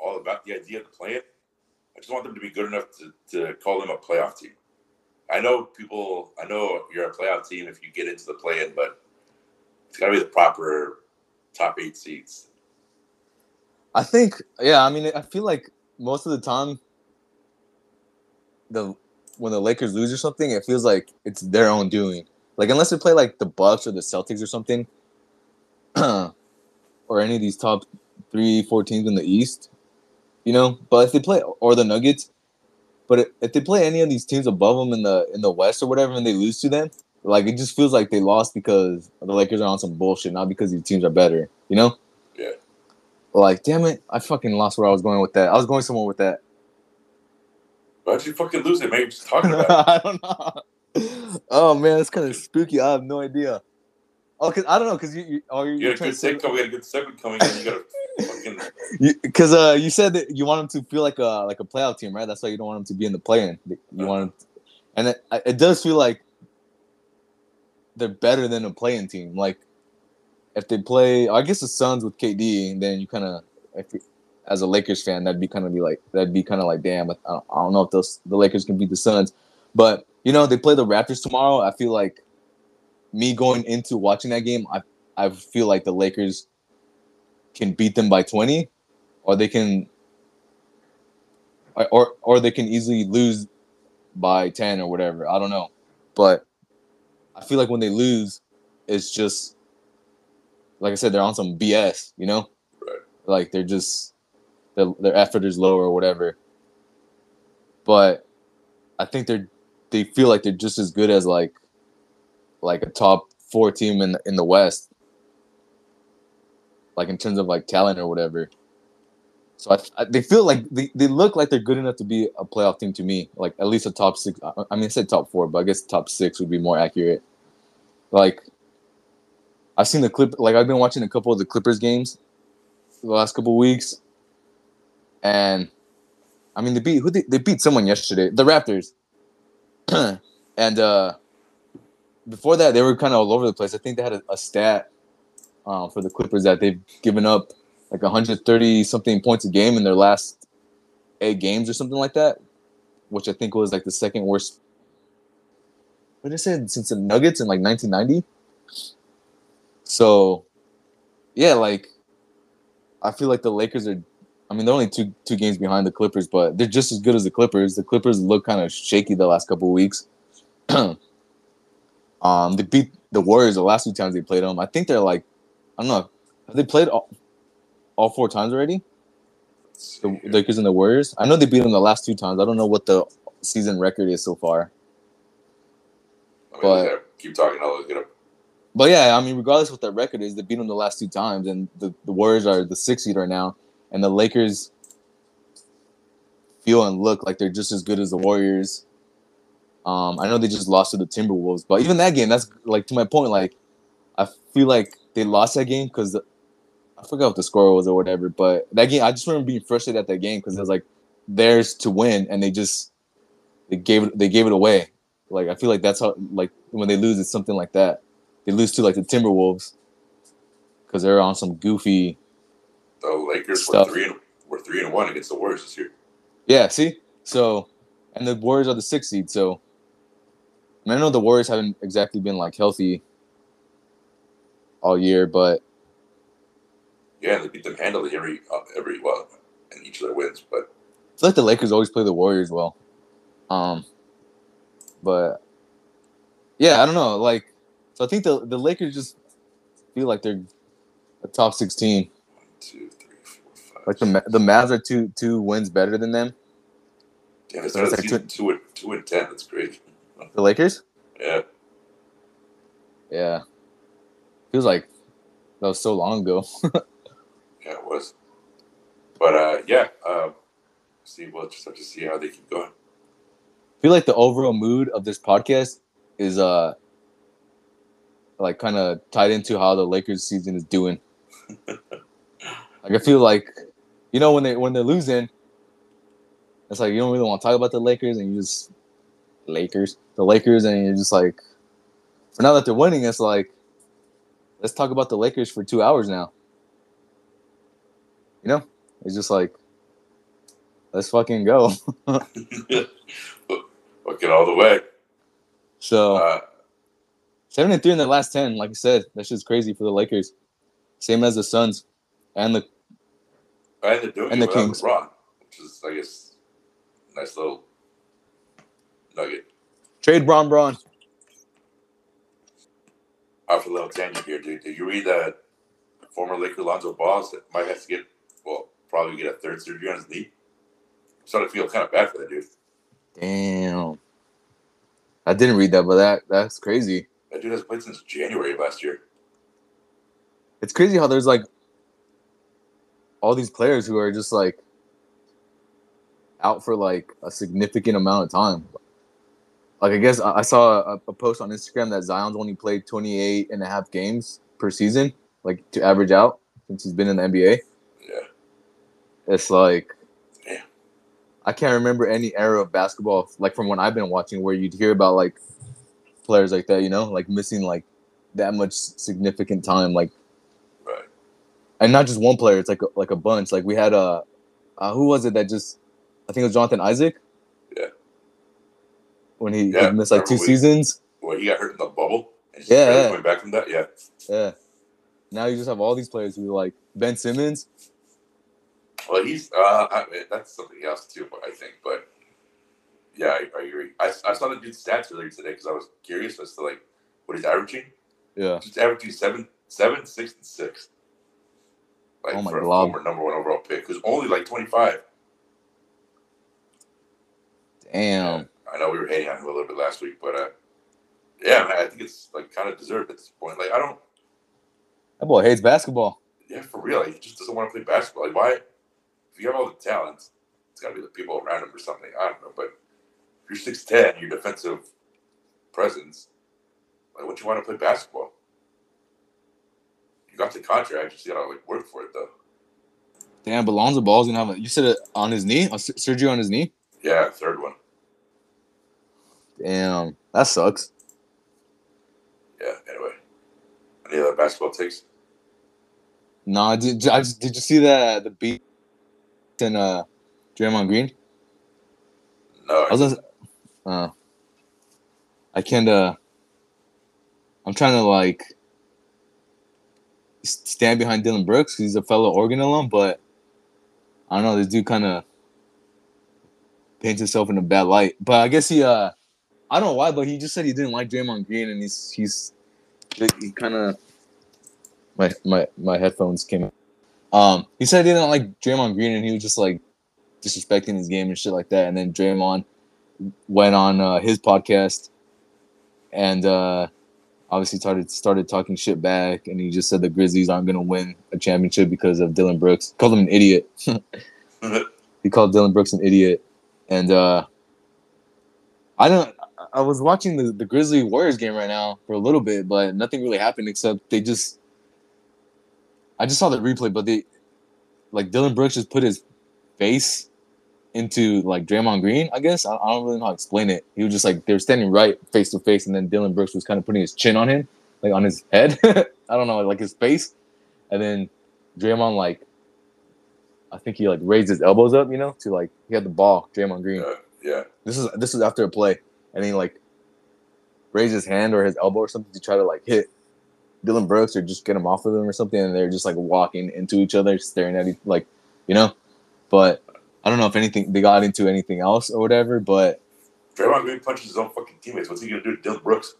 [SPEAKER 2] all about the idea of the play it. I just want them to be good enough to, to call them a playoff team. I know people. I know you're a playoff team if you get into the play in, but it's got to be the proper top eight seeds.
[SPEAKER 1] I think, yeah. I mean, I feel like most of the time, the when the Lakers lose or something, it feels like it's their own doing. Like unless they play like the Bucks or the Celtics or something, <clears throat> or any of these top three, four teams in the East, you know. But if they play or the Nuggets, but if they play any of these teams above them in the in the West or whatever, and they lose to them, like it just feels like they lost because the Lakers are on some bullshit, not because these teams are better, you know.
[SPEAKER 2] Yeah.
[SPEAKER 1] Like, damn it, I fucking lost where I was going with that. I was going somewhere with that.
[SPEAKER 2] Why'd you fucking lose it, man? You're just talking about. it. <laughs>
[SPEAKER 1] I don't know. Oh man, that's kind of spooky. I have no idea. Oh, cause I don't know, cause you, you oh, you're,
[SPEAKER 2] You
[SPEAKER 1] you're
[SPEAKER 2] a
[SPEAKER 1] trying
[SPEAKER 2] good
[SPEAKER 1] to say,
[SPEAKER 2] segment. We got a good segment coming in. You got to fucking. <laughs>
[SPEAKER 1] because uh, you said that you want them to feel like a like a playoff team, right? That's why you don't want them to be in the play-in. You want, 'em to- and it, it does feel like they're better than a play-in team. Like if they play, I guess the Suns with KD, then you kind of, as a Lakers fan, that'd be kind of be like that'd be kind of like, damn, I don't, I don't know if those the Lakers can beat the Suns, but you know they play the Raptors tomorrow. I feel like me going into watching that game, I I feel like the Lakers can beat them by twenty, or they can, or or, they can easily lose by ten or whatever. I don't know, but I feel like when they lose, it's just like I said, they're on some BS, you know.
[SPEAKER 2] Right.
[SPEAKER 1] like they're just their their effort is low or whatever. But I think they're they feel like they're just as good as like like a top four team in in the West, like in terms of like talent or whatever. So I, I, they feel like they, they look like they're good enough to be a playoff team to me, like at least a top six. I, I mean, I said top four, but I guess top six would be more accurate. Like I've seen the clip, like I've been watching a couple of the Clippers games the last couple weeks, and I mean they beat who they, they beat someone yesterday, the Raptors, <clears throat> and uh before that they were kind of all over the place. I think they had a, a stat uh, for the Clippers that they've given up like 130 something points a game in their last eight games or something like that, which I think was like the second worst. What did I say since the Nuggets in like 1990? So, yeah, like I feel like the Lakers are. I mean, they're only two two games behind the Clippers, but they're just as good as the Clippers. The Clippers look kind of shaky the last couple of weeks. <clears throat> um, they beat the Warriors the last two times they played them. I think they're like, I don't know, have they played all, all four times already? The Lakers and the Warriors. I know they beat them the last two times. I don't know what the season record is so far.
[SPEAKER 2] I mean,
[SPEAKER 1] But-
[SPEAKER 2] yeah, keep talking. I'll look it up.
[SPEAKER 1] But yeah, I mean, regardless what that record is, they beat them the last two times, and the, the Warriors are the sixth seed right now, and the Lakers feel and look like they're just as good as the Warriors. Um, I know they just lost to the Timberwolves, but even that game, that's like to my point. Like, I feel like they lost that game because I forgot what the score was or whatever. But that game, I just remember being frustrated at that game because it was like theirs to win, and they just they gave it they gave it away. Like I feel like that's how like when they lose, it's something like that. They lose to like the Timberwolves because they're on some goofy.
[SPEAKER 2] The Lakers
[SPEAKER 1] Stuff.
[SPEAKER 2] were three and were three and one against the Warriors this year.
[SPEAKER 1] Yeah, see, so and the Warriors are the sixth seed. So I, mean, I know the Warriors haven't exactly been like healthy all year, but
[SPEAKER 2] Yeah, they beat them handily every uh, every well and each of their wins. But
[SPEAKER 1] I feel like the Lakers always play the Warriors well. Um, but yeah, I don't know. Like, so I think the the Lakers just feel like they're a top sixteen.
[SPEAKER 2] one, two, three, four, five.
[SPEAKER 1] Like the the Mavs are two two wins better than them.
[SPEAKER 2] Damn, it's
[SPEAKER 1] so it's
[SPEAKER 2] like two and two and ten. That's great.
[SPEAKER 1] The Lakers.
[SPEAKER 2] Yeah,
[SPEAKER 1] Yeah, feels like that was so long ago. <laughs>
[SPEAKER 2] yeah, it was. But uh, yeah, um, see, we'll just have to see how they keep going.
[SPEAKER 1] I feel like the overall mood of this podcast is uh like kind of tied into how the Lakers season is doing. <laughs> like I feel like you know when they when they're losing, it's like you don't really want to talk about the Lakers and you just Lakers, the Lakers, and you're just like, for now that they're winning, it's like let's talk about the Lakers for two hours now. You know, it's just like let's fucking go. <laughs>
[SPEAKER 2] It all the way.
[SPEAKER 1] So.
[SPEAKER 2] Uh,
[SPEAKER 1] Seven and three in their last ten. Like I said, that's just crazy for the Lakers. Same as the Suns and the
[SPEAKER 2] and they're doing
[SPEAKER 1] And
[SPEAKER 2] it
[SPEAKER 1] the Kings.
[SPEAKER 2] LeBron, which is, I guess, nice little nugget.
[SPEAKER 1] trade Bron Braun.
[SPEAKER 2] Off a little tangent here, dude. Did you read that former Laker Lonzo Ball that might have to get, well, probably get a third surgery on his knee? I'm starting to feel kind of bad for that dude.
[SPEAKER 1] Damn. I didn't read that, but that that's crazy.
[SPEAKER 2] That dude has played since January of last year.
[SPEAKER 1] It's crazy how there's like all these players who are just like out for like a significant amount of time. Like I guess I I saw a, a post on Instagram that Zion's only played 28 and a half games per season, like to average out since he's been in the NBA.
[SPEAKER 2] Yeah.
[SPEAKER 1] It's like
[SPEAKER 2] Damn.
[SPEAKER 1] I can't remember any era of basketball like from when I've been watching where you'd hear about like players like that, you know, like missing like that much significant time, like. And not just one player. It's like a, like a bunch. Like we had a uh, who was it that just I think it was Jonathan Isaac.
[SPEAKER 2] Yeah.
[SPEAKER 1] When he,
[SPEAKER 2] Yeah,
[SPEAKER 1] missed like two
[SPEAKER 2] we-
[SPEAKER 1] seasons.
[SPEAKER 2] Well, he got hurt in the bubble. And
[SPEAKER 1] Yeah, yeah.
[SPEAKER 2] coming back from that. Yeah.
[SPEAKER 1] Yeah. Now you just have all these players who like Ben Simmons.
[SPEAKER 2] Well, he's uh, I mean, that's something else too. I think, but yeah, I, I agree. I, I saw the dude's stats earlier today because I was curious as to like what he's averaging.
[SPEAKER 1] Yeah.
[SPEAKER 2] He's averaging seven, seven, six, and six. Like
[SPEAKER 1] Oh my
[SPEAKER 2] for a
[SPEAKER 1] God.
[SPEAKER 2] former number one overall pick, who's only like 25.
[SPEAKER 1] Damn.
[SPEAKER 2] I know we were hating on him a little bit last week, but uh, yeah, man, I think it's like kind of deserved at this point. Like, I don't,
[SPEAKER 1] That boy hates basketball.
[SPEAKER 2] yeah, for real, like, he just doesn't want to play basketball. Like, why? If you have all the talent, it's got to be the people around him or something. I don't know, but if you're 6'10, your defensive presence, like, what you want to play basketball? You got the contract, you just gotta like work for it though.
[SPEAKER 1] Damn, but Lonzo Ball's gonna have a. You said it on his knee, Ser- surgery on his knee.
[SPEAKER 2] Yeah, third one.
[SPEAKER 1] Damn, that sucks.
[SPEAKER 2] Yeah. Anyway, any other basketball takes?
[SPEAKER 1] Nah, did I just, did you see that the beat and uh Draymond Green?
[SPEAKER 2] No.
[SPEAKER 1] I was gonna, uh, I can't uh I'm trying to like stand behind Dillon Brooks he's a fellow Oregon alum, but I don't know, this dude kind of paints himself in a bad light. But I guess he uh I don't know why, but he just said he didn't like Draymond Green and he's he's he kind of my my my headphones came um he said he didn't like Draymond Green and he was just like disrespecting his game and shit like that and then Draymond went on uh, his podcast and uh, obviously started started talking shit back and he just said the Grizzlies aren't gonna win a championship because of Dillon Brooks. Called him an idiot. <laughs> he called Dillon Brooks an idiot. And uh, I don't I was watching the, the Grizzly Warriors game right now for a little bit, but nothing really happened except they just I just saw the replay, but they like Dillon Brooks just put his face into like Draymond Green, I guess. I, I don't really know how to explain it. He was just like they were standing right face to face, and then Dillon Brooks was kind of putting his chin on him, like on his head. <laughs> I don't know, like his face, and then Draymond like, I think he like raised his elbows up, you know, to like he had the ball, Draymond Green.
[SPEAKER 2] Yeah, yeah.
[SPEAKER 1] This is this is after a play, and he like raised his hand or his elbow or something to try to like hit Dillon Brooks or just get him off of him or something, and they're just like walking into each other, staring at each like, you know. But I don't know if anything they got into anything else or whatever. But
[SPEAKER 2] Draymond Green punches his own fucking teammates. What's he gonna do to Dillon Brooks?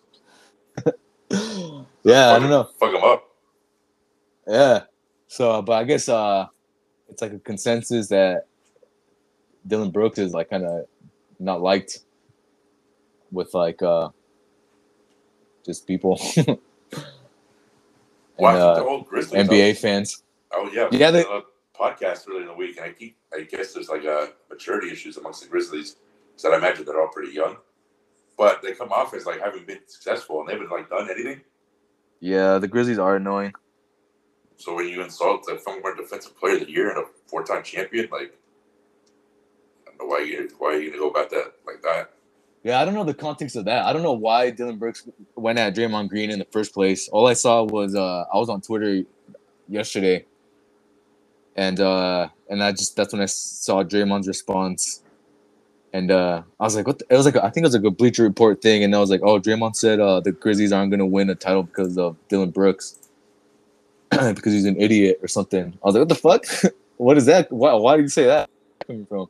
[SPEAKER 2] <laughs>
[SPEAKER 1] yeah, I don't
[SPEAKER 2] him-
[SPEAKER 1] know.
[SPEAKER 2] Fuck him up.
[SPEAKER 1] Yeah. So, but I guess uh, it's like a consensus that Dillon Brooks is like kind of not liked with like uh, just people <laughs> and
[SPEAKER 2] Watching
[SPEAKER 1] uh,
[SPEAKER 2] the whole Grizzlies.
[SPEAKER 1] NBA fans.
[SPEAKER 2] Oh yeah,
[SPEAKER 1] Yeah, they-
[SPEAKER 2] a podcast earlier in the week, and I keep. I guess there's like a maturity issues amongst the Grizzlies. So I imagine they're all pretty young, but they come off as like having been successful, and they haven't like done anything.
[SPEAKER 1] Yeah, the Grizzlies are annoying.
[SPEAKER 2] So when you insult the former defensive player of the year and a four-time champion, like, I don't know why you why are you gonna go about that like that?
[SPEAKER 1] Yeah, I don't know the context of that. I don't know why Dillon Brooks went at Draymond Green in the first place. All I saw was uh, I was on Twitter yesterday, and uh, and I just that's when I saw Draymond's response, and uh, I was like, what? The, it was like a, I think it was like a Bleacher Report thing, and I was like, oh, Draymond said uh, the Grizzlies aren't gonna win a title because of Dillon Brooks, <clears throat> because he's an idiot or something. I was like, what the fuck? <laughs> what is that? Why? Why did you say that? Coming from?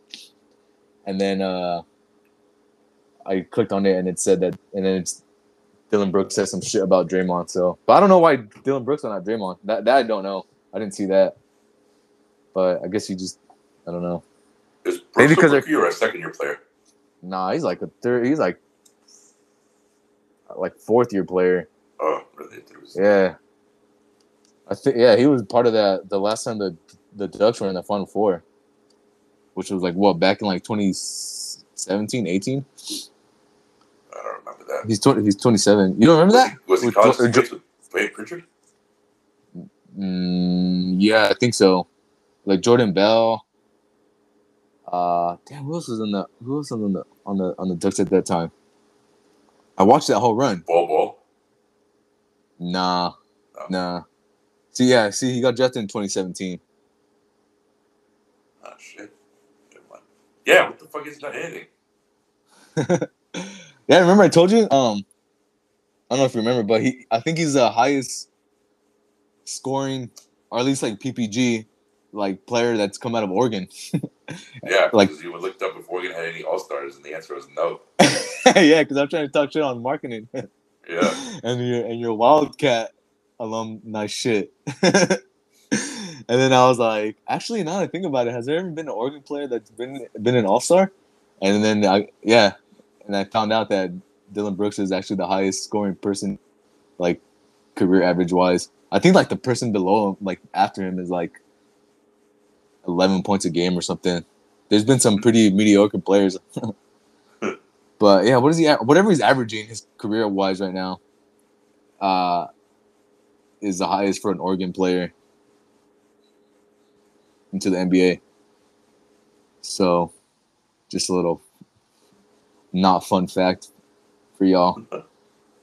[SPEAKER 1] And then uh, I clicked on it and it said that, and then it's Dillon Brooks said some shit about Draymond. So, but I don't know why Dillon Brooks went at Draymond. That that I don't know. I didn't see that. But I guess you just, I don't know.
[SPEAKER 2] Is Brooks
[SPEAKER 1] Maybe
[SPEAKER 2] a
[SPEAKER 1] 'cause they're-
[SPEAKER 2] rookie or a second-year player?
[SPEAKER 1] Nah, he's like a third. He's like, like fourth year player.
[SPEAKER 2] Oh, really?
[SPEAKER 1] Yeah. I think yeah, he was part of that the last time the the Ducks were in the Final Four, which was like what back in like 2017, 18.
[SPEAKER 2] I don't remember that.
[SPEAKER 1] He's 20, he's 27. You don't remember
[SPEAKER 2] Was
[SPEAKER 1] that?
[SPEAKER 2] he, was he college teammates with Pritchard?
[SPEAKER 1] Mm, yeah, I think so. Like Jordan Bell. Uh, damn, who else was in the who else was on the on the on the Ducks at that time? I watched that whole run.
[SPEAKER 2] Ball ball.
[SPEAKER 1] Nah,
[SPEAKER 2] No.
[SPEAKER 1] nah. See, yeah, see, he got drafted in 2017.
[SPEAKER 2] Oh shit. Never mind. Yeah, what the fuck is that anything? <laughs>
[SPEAKER 1] yeah, remember I told you? Um, I don't know if you remember, but he, I think he's the highest scoring, or at least like PPG, like player that's come out of Oregon. <laughs>
[SPEAKER 2] Yeah,
[SPEAKER 1] Like-
[SPEAKER 2] you would looked up if Oregon had any All Stars, and the answer was no. <laughs>
[SPEAKER 1] yeah, because I'm trying to talk shit on marketing.
[SPEAKER 2] Yeah, <laughs>
[SPEAKER 1] and your and your Wildcat alumni shit. and then I was like, actually, now that I think about it, has there ever been an Oregon player that's been been an All Star? And then I yeah, and I found out that Dillon Brooks is actually the highest scoring person, like career average wise. I think like the person below him, like after him, is like eleven points a game or something. There's been some pretty mediocre players, <laughs> but yeah, what is he? Whatever he's averaging his career wise right now, uh, is the highest for an Oregon player into the NBA. So, just a little not fun fact for y'all. <laughs>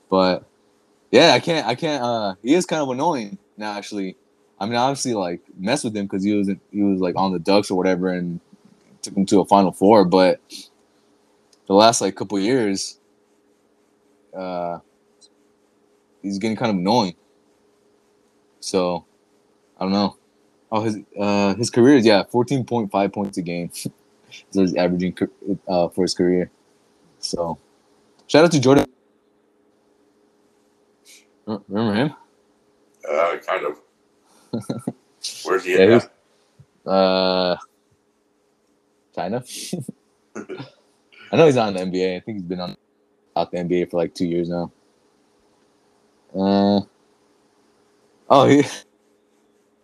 [SPEAKER 1] But yeah, I can't. I can't. Uh, he is kind of annoying now. Actually, I mean, obviously, like mess with him because he was he was like on the Ducks or whatever, and took him to a Final Four. But the last like couple years, uh, he's getting kind of annoying. So, I don't know. Oh, his uh his career is yeah, fourteen point five points a game. <laughs> so he's averaging uh for his career. So, shout out to Jordan. Remember him?
[SPEAKER 2] Uh, kind of. Where's he yeah, at?
[SPEAKER 1] Uh, China. <laughs> I know he's on the NBA. I think he's been on out the NBA for like two years now. Uh, oh, he.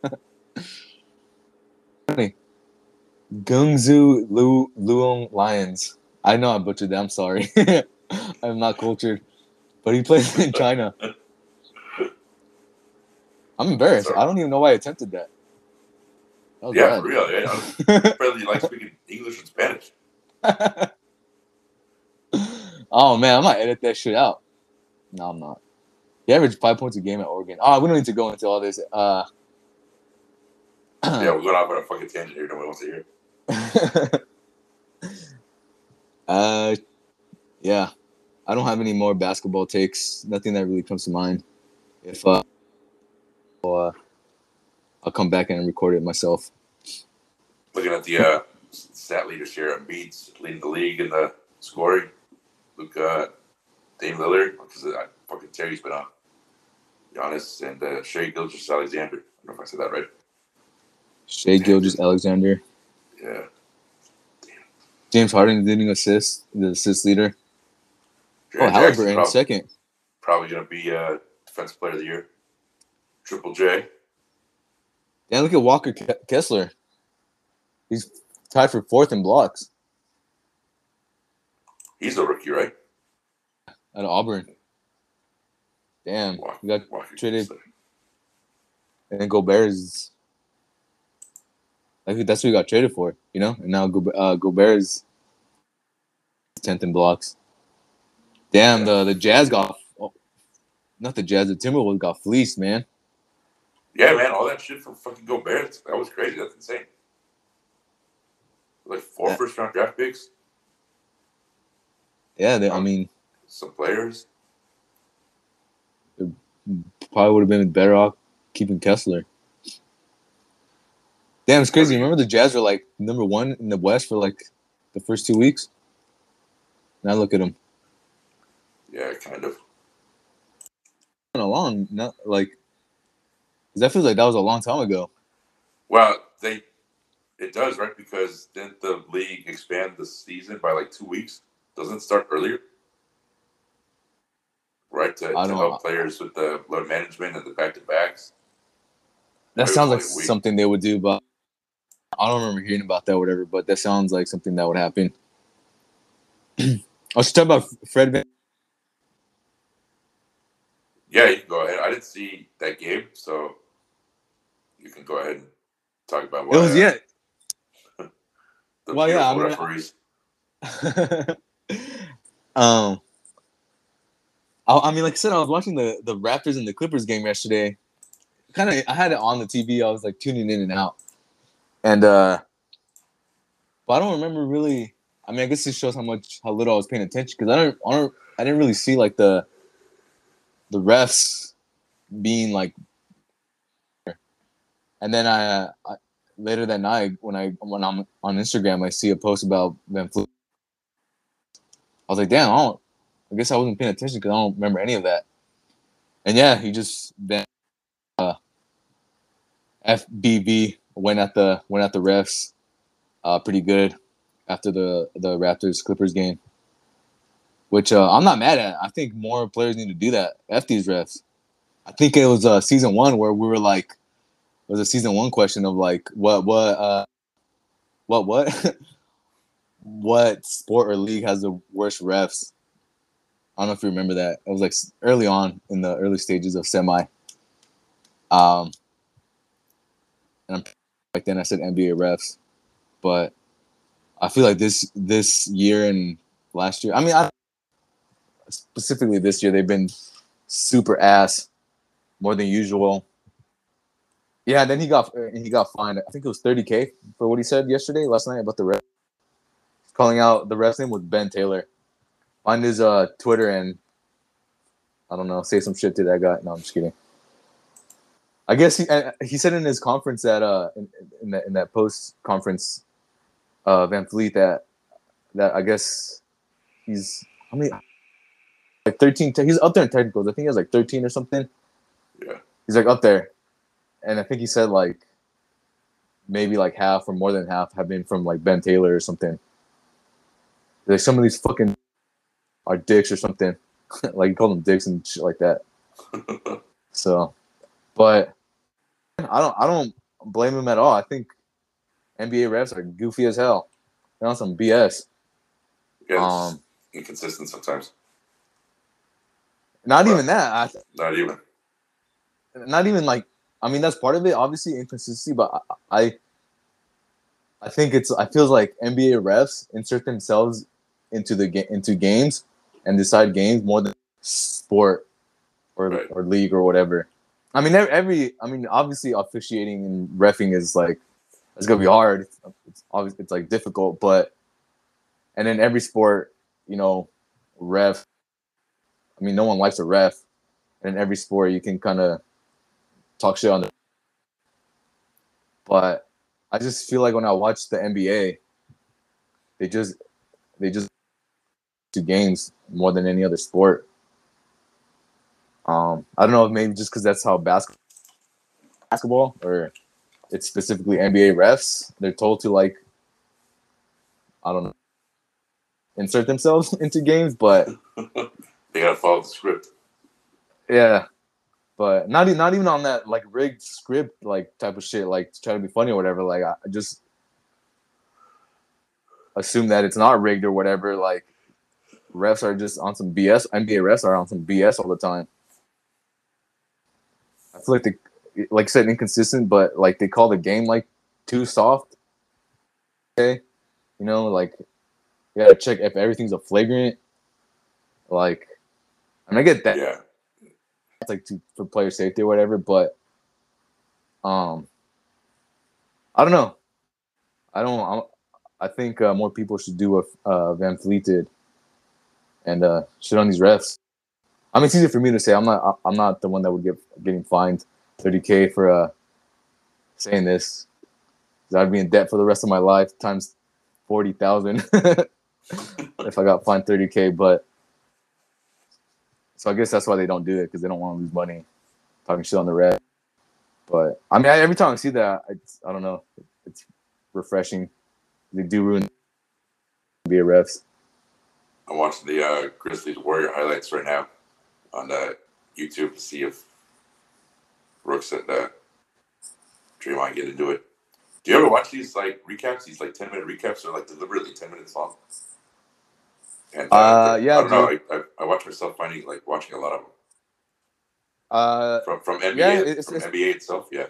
[SPEAKER 1] <laughs> Funny. Gungzu Lu Luong Lions. I know I butchered that. I'm sorry. <laughs> I'm not cultured, but he plays in China. I'm embarrassed. I don't even know why I attempted that.
[SPEAKER 2] that yeah, bad. for real. Yeah, I <laughs> barely like speaking English and Spanish. <laughs>
[SPEAKER 1] oh man, I might edit that shit out. No, I'm not. He averaged five points a game at Oregon. Oh, we don't need to go into all this. Uh,
[SPEAKER 2] yeah, we're <clears throat> going off on a fucking tangent here. Nobody wants to
[SPEAKER 1] hear. <laughs> uh, yeah, I don't have any more basketball takes. Nothing that really comes to mind. If uh, uh I'll come back and record it myself.
[SPEAKER 2] Looking at the uh, stat leaders here, beats leading the league in the scoring. Luka, uh, Dame Lillard, because uh, fucking Terry's been on. Giannis and uh, Shai Gilgeous-Alexander. I don't know if I said that right.
[SPEAKER 1] Shai Gilgeous-Alexander.
[SPEAKER 2] Yeah.
[SPEAKER 1] Damn. James Harden leading assist, the assist leader. Jaren oh, Haliburton probably, second.
[SPEAKER 2] Probably gonna be uh, defensive player of the year. Triple J.
[SPEAKER 1] Yeah, look at Walker Kessler. He's tied for fourth in blocks.
[SPEAKER 2] He's a rookie, right?
[SPEAKER 1] At Auburn. Damn, Walker, we got Walker traded. Kessler. And then Gobert is like that's what we got traded for, you know. And now Go, uh, Gobert is tenth in blocks. Damn, the the Jazz got, oh, not the Jazz, the Timberwolves got fleeced, man.
[SPEAKER 2] Yeah, man, all that shit from fucking Gobert, that was crazy. That's insane. Like four yeah. first round draft picks.
[SPEAKER 1] Yeah, they, I mean,
[SPEAKER 2] some players.
[SPEAKER 1] Probably would have been better off keeping Kessler. Damn, it's crazy. Remember the Jazz were like number one in the West for like the first two weeks. Now look at them.
[SPEAKER 2] Yeah, kind of.
[SPEAKER 1] Along, not like that feels like that was a long time ago.
[SPEAKER 2] Well, they it does right because didn't the league expand the season by like two weeks? Doesn't it start earlier? Right to, to help know. players with the load management and the back to backs.
[SPEAKER 1] That sounds like something they would do, but I don't remember hearing about that, or whatever. But that sounds like something that would happen. I was talking about Fred. Van-
[SPEAKER 2] yeah, you can go ahead. I didn't see that game, so you can go ahead and talk about
[SPEAKER 1] what it was. yeah. <laughs> well, yeah, I mean, referees. <laughs> um, I, I, mean, like I said, I was watching the the Raptors and the Clippers game yesterday. Kind of, I had it on the TV. I was like tuning in and out, and uh, but I don't remember really. I mean, I guess this shows how much how little I was paying attention because I don't, I don't, I didn't really see like the the refs being like and then I, I, later that night when I when I'm on Instagram, I see a post about VanVleet. I was like, damn, I don't. I guess I wasn't paying attention because I don't remember any of that. And yeah, he just then uh, FVV went at the went at the refs, uh, pretty good after the the Raptors Clippers game, which uh, I'm not mad at. I think more players need to do that. F these refs. I think it was uh, season one where we were like, was a season one question of like, what what uh, what what <laughs> what sport or league has the worst refs? I don't know if you remember that. It was like early on in the early stages of semi. Um, and I'm like then I said NBA refs, but I feel like this this year and last year. I mean, I, specifically this year they've been super ass, more than usual. Yeah, then he got he got fined. I think it was 30k for what he said yesterday, last night about the ref. Calling out the ref's name was Ben Taylor. Find his uh Twitter and I don't know, say some shit to that guy. No, I'm just kidding. I guess he he said in his conference that uh in, in that in that post conference uh VanVleet that that I guess he's how many like 13 he's up there in technicals. I think he has like 13 or something.
[SPEAKER 2] Yeah.
[SPEAKER 1] He's like up there. And I think he said like maybe like half or more than half have been from like Ben Taylor or something. Like some of these fucking are dicks or something. <laughs> like you call them dicks and shit like that. <laughs> so but I don't I don't blame him at all. I think NBA refs are goofy as hell. They're on some BS.
[SPEAKER 2] Yeah,
[SPEAKER 1] Um,
[SPEAKER 2] inconsistent sometimes.
[SPEAKER 1] Not
[SPEAKER 2] Right.
[SPEAKER 1] even that. I,
[SPEAKER 2] Not even.
[SPEAKER 1] not even like I mean that's part of it, obviously inconsistency, but I I, think it's I feel like NBA refs insert themselves into the into games and decide games more than sport or
[SPEAKER 2] Right.
[SPEAKER 1] or league or whatever. I mean every, every I mean obviously officiating and refing is like it's gonna be hard. It's, it's obviously it's like difficult, but and in every sport, you know, ref. I mean, no one likes a ref, and in every sport, you can kind of talk shit on the. But I just feel like when I watch the NBA, they just they just do games more than any other sport. Um, I don't know if maybe just because that's how basketball basketball or it's specifically NBA refs. They're told to like I don't know insert themselves <laughs> into games, but <laughs>
[SPEAKER 2] They gotta follow the script.
[SPEAKER 1] yeah, but not e- not even on that like rigged script like type of shit like to try to be funny or whatever. Like I just assume that it's not rigged or whatever. Like refs are just on some BS. NBA refs are on some BS all the time. I feel like they, like said, inconsistent, but like they call the game like too soft. Okay, you know, like you gotta check if everything's a flagrant. Like, mean, I get that
[SPEAKER 2] Yeah.
[SPEAKER 1] It's like to, for player safety or whatever, but um, I don't know. I don't. I, don't- I think uh, more people should do what uh, VanVleet did and uh, shit on these refs. I mean, it's easy for me to say. I'm not. I'm not the one that would get getting fined 30k for uh, saying this. I'd be in debt for the rest of my life times forty thousand <laughs> if I got fined 30k. But so I guess that's why they don't do it because they don't want to lose money talking shit on the ref. But I mean, I, every time I see that, it's, I don't know, it's refreshing. They do ruin be refs.
[SPEAKER 2] I'm watching the uh, Grizzlies Warrior highlights right now on uh, YouTube to see if Brooks and uh, Draymond get into it. Do you ever watch these like recaps? These like ten minute recaps are like deliberately ten minutes long. And
[SPEAKER 1] Uh, yeah,
[SPEAKER 2] I don't know. I, I, I watch myself finding like watching a lot of them
[SPEAKER 1] Uh,
[SPEAKER 2] from from NBA
[SPEAKER 1] Yeah, it's-
[SPEAKER 2] from
[SPEAKER 1] it's-
[SPEAKER 2] NBA itself. Yeah,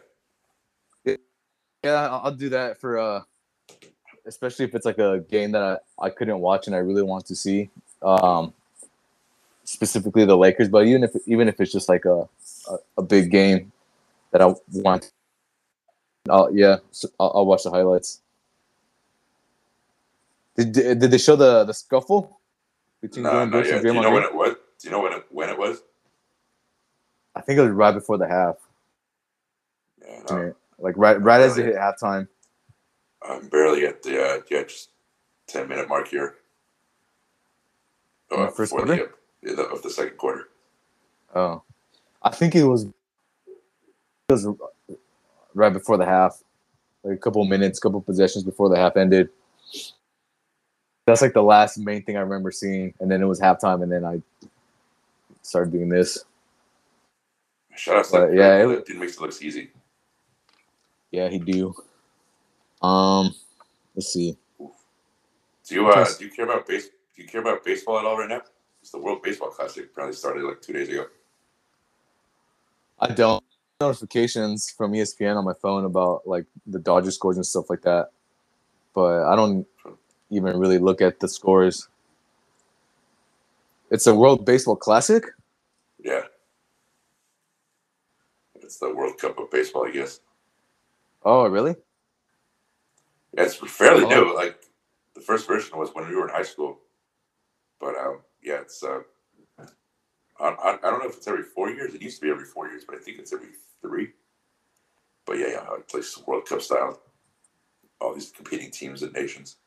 [SPEAKER 1] yeah, I'll, do that for uh, especially if it's like a game that I, I couldn't watch and I really want to see. Um, specifically the Lakers, but even if even if it's just like a a, a big game that I want, I'll yeah, so I'll, I'll watch the highlights. Did, did did they show the the scuffle between
[SPEAKER 2] no, Dillon
[SPEAKER 1] Brooks
[SPEAKER 2] yet.
[SPEAKER 1] and
[SPEAKER 2] Do you know
[SPEAKER 1] Green?
[SPEAKER 2] when it was? Do you know when it when it was?
[SPEAKER 1] I think it was right before the half,
[SPEAKER 2] Yeah, no,
[SPEAKER 1] like right right as it hit halftime.
[SPEAKER 2] I'm barely at the uh, yeah, just ten minute mark here.
[SPEAKER 1] In the
[SPEAKER 2] Uh,
[SPEAKER 1] first quarter?
[SPEAKER 2] the, the- of the second quarter.
[SPEAKER 1] Oh, I think it was it was right before the half, like a couple minutes, couple possessions before the half ended. That's like the last main thing I remember seeing, and then it was halftime, and then I started doing this.
[SPEAKER 2] Shout out to
[SPEAKER 1] But, yeah, it-
[SPEAKER 2] dude makes it look easy.
[SPEAKER 1] Yeah, he do. Um, let's see.
[SPEAKER 2] Do you uh, do you care about base? Do you care about baseball at all right now? It's the World Baseball Classic. Apparently started like two days ago.
[SPEAKER 1] I don't notifications from ESPN on my phone about like the Dodgers scores and stuff like that, but I don't even really look at the scores. It's a World Baseball Classic.
[SPEAKER 2] Yeah. It's the World Cup of baseball, I guess.
[SPEAKER 1] Oh, really?
[SPEAKER 2] Yeah, it's fairly
[SPEAKER 1] Oh.
[SPEAKER 2] new. Like the first version was when we were in high school, but um, yeah, it's uh, I, I, don't know if it's every four years. It used to be every four years, but I think it's every three. But yeah, yeah, it plays World Cup style. All these competing teams and nations.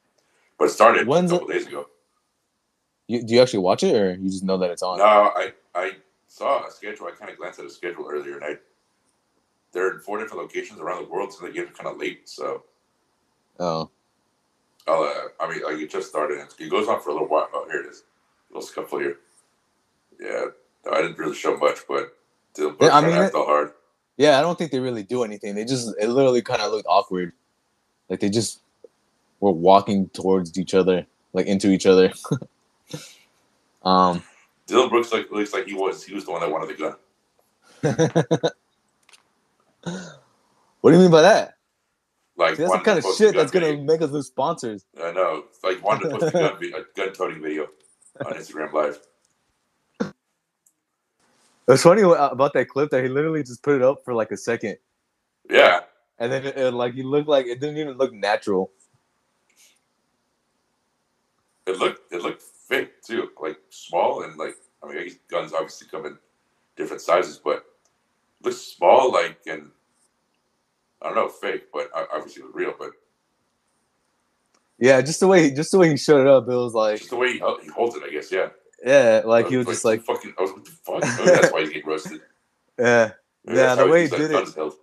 [SPEAKER 2] But it started
[SPEAKER 1] When's
[SPEAKER 2] a
[SPEAKER 1] it-
[SPEAKER 2] couple days ago.
[SPEAKER 1] You, do you actually watch it, or you just know that it's on?
[SPEAKER 2] No, I I saw a schedule. I kind of glanced at a schedule earlier, and I they're in four different locations around the world, so the games are kind of late. So
[SPEAKER 1] Oh,
[SPEAKER 2] I'll, uh, I mean, like it just started. It goes on for a little while. Oh, here it is. A little scuffle here. Yeah, no, I didn't really show much, but the
[SPEAKER 1] Yeah, I mean,
[SPEAKER 2] I
[SPEAKER 1] it-
[SPEAKER 2] felt hard.
[SPEAKER 1] yeah. I don't think they really do anything. They just it literally kind of looked awkward, like they just were walking towards each other, like into each other. <laughs> um.
[SPEAKER 2] Dillon Brooks like looks like he was he was the one that wanted the gun. <laughs>
[SPEAKER 1] what do you mean by that?
[SPEAKER 2] Like
[SPEAKER 1] See, that's the kind of shit that's gonna make us lose sponsors.
[SPEAKER 2] I know. It's Like wanted to post a gun <laughs> a gun toting video on Instagram Live.
[SPEAKER 1] It's funny about that clip that he literally just put it up for like a second,
[SPEAKER 2] Yeah,
[SPEAKER 1] and then it, it, like he looked like it didn't even look natural.
[SPEAKER 2] It looked it looked fake too, like small and like I mean, I guess guns obviously come in different sizes, but it looks small, like and I don't know, fake, but obviously it was real. But
[SPEAKER 1] Yeah, just the way just the way he showed it up, it was like
[SPEAKER 2] just the way he, held- he holds it, I guess, yeah.
[SPEAKER 1] yeah, like he was just like
[SPEAKER 2] fucking. I was what the fuck? <laughs> That's why he's getting roasted.
[SPEAKER 1] yeah,
[SPEAKER 2] Maybe
[SPEAKER 1] Yeah, the way he did it-
[SPEAKER 2] gun held.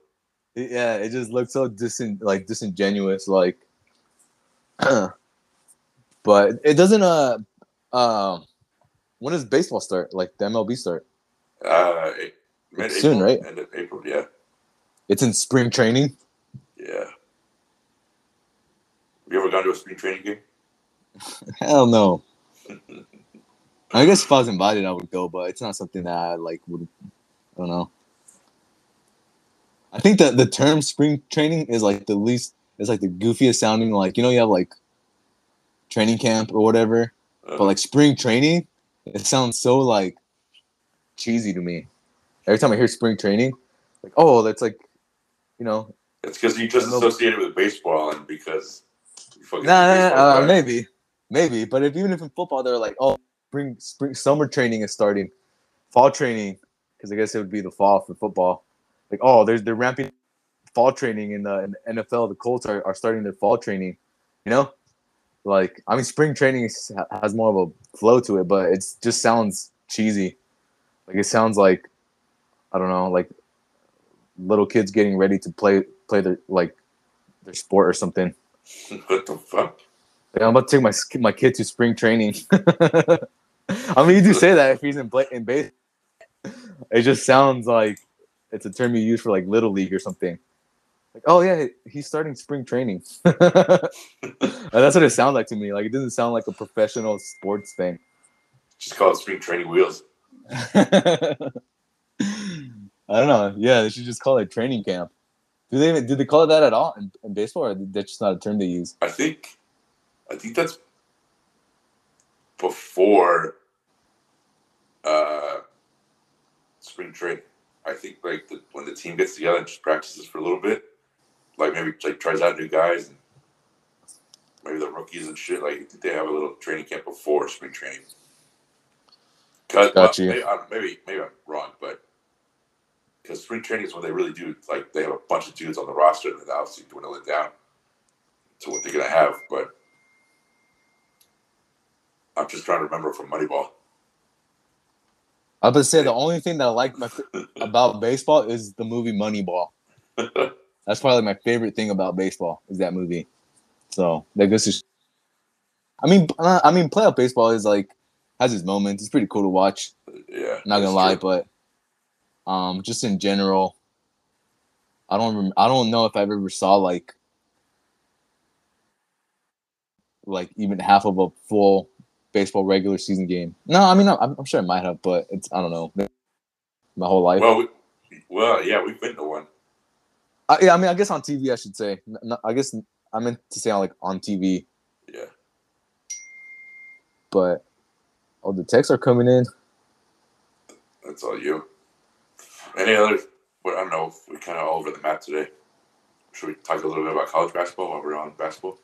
[SPEAKER 1] yeah. It just looked so disin like disingenuous, like. <clears throat> but it doesn't. Uh, um, when does baseball start? Like the MLB start?
[SPEAKER 2] Uh, it-
[SPEAKER 1] soon, right?
[SPEAKER 2] End of April, yeah,
[SPEAKER 1] It's in spring training.
[SPEAKER 2] yeah. Have you ever gone to a spring training game? <laughs>
[SPEAKER 1] Hell no. <laughs> I guess if I was invited, I would go, but it's not something that I like would. I don't know. I think that the term spring training is like the least. It's like the goofiest sounding. Like you know, you have like training camp or whatever,
[SPEAKER 2] Uh,
[SPEAKER 1] but like spring training, it sounds so like cheesy to me. Every time I hear spring training, like oh, that's like, you know,
[SPEAKER 2] it's because you just
[SPEAKER 1] I don't know.
[SPEAKER 2] associated with baseball, and because you fucking
[SPEAKER 1] Nah, nah, nah, uh, maybe, maybe. But if even if in football they're like, oh, spring, spring, summer training is starting, fall training, because I guess it would be the fall for football. Like, oh, there's they're ramping fall training in the, in the NFL. The Colts are, are starting their fall training. You know, like I mean, spring training has more of a flow to it, but it just sounds cheesy. Like it sounds like I don't know, like little kids getting ready to play play their like their sport or something. <laughs>
[SPEAKER 2] what the fuck?
[SPEAKER 1] I'm about to take my my kid to spring training. <laughs> I mean, you do say that if he's in in base. It just sounds like it's a term you use for like little league or something. Like, oh yeah, he's starting spring training. <laughs> That's what it sounds like to me. Like it doesn't sound like a professional sports thing.
[SPEAKER 2] Just call it spring training wheels. <laughs>
[SPEAKER 1] I don't know. Yeah, they should just call it training camp. Do they even do they call it that at all in, in baseball, or that's just not a term they use?
[SPEAKER 2] I think, I think that's before uh, spring training. I think like the, when the team gets together and just practices for a little bit, like maybe like tries out new guys and maybe the rookies and shit. Like they have a little training camp before spring training. Cause,
[SPEAKER 1] Got you.
[SPEAKER 2] Maybe, maybe, maybe I'm wrong, but because spring training is when they really do like they have a bunch of dudes on the roster and obviously dwindle it down to what they're gonna have. But I'm just trying to remember from Moneyball.
[SPEAKER 1] I to say the only thing that I like about baseball is the movie Moneyball. <laughs> That's probably my favorite thing about baseball is that movie. So that goes to. I mean, uh, I mean, playoff baseball is like has its moments. It's pretty cool to watch.
[SPEAKER 2] Yeah.
[SPEAKER 1] Not gonna lie,
[SPEAKER 2] true.
[SPEAKER 1] but um, just in general, I don't. Rem- I don't know if I've ever saw like like even half of a full baseball regular season game. No, I mean, I'm, I'm sure I might have, but it's I don't know. My whole life.
[SPEAKER 2] Well, we, well, yeah, we've been to one.
[SPEAKER 1] I, yeah, I mean, I guess on TV, I should say. I guess I meant to say on like on TV,
[SPEAKER 2] Yeah.
[SPEAKER 1] but oh, the texts are coming in.
[SPEAKER 2] That's all you. Any other? Well, I don't know. We're kind of all over the map today. Should we talk a little bit about college basketball while we're on basketball?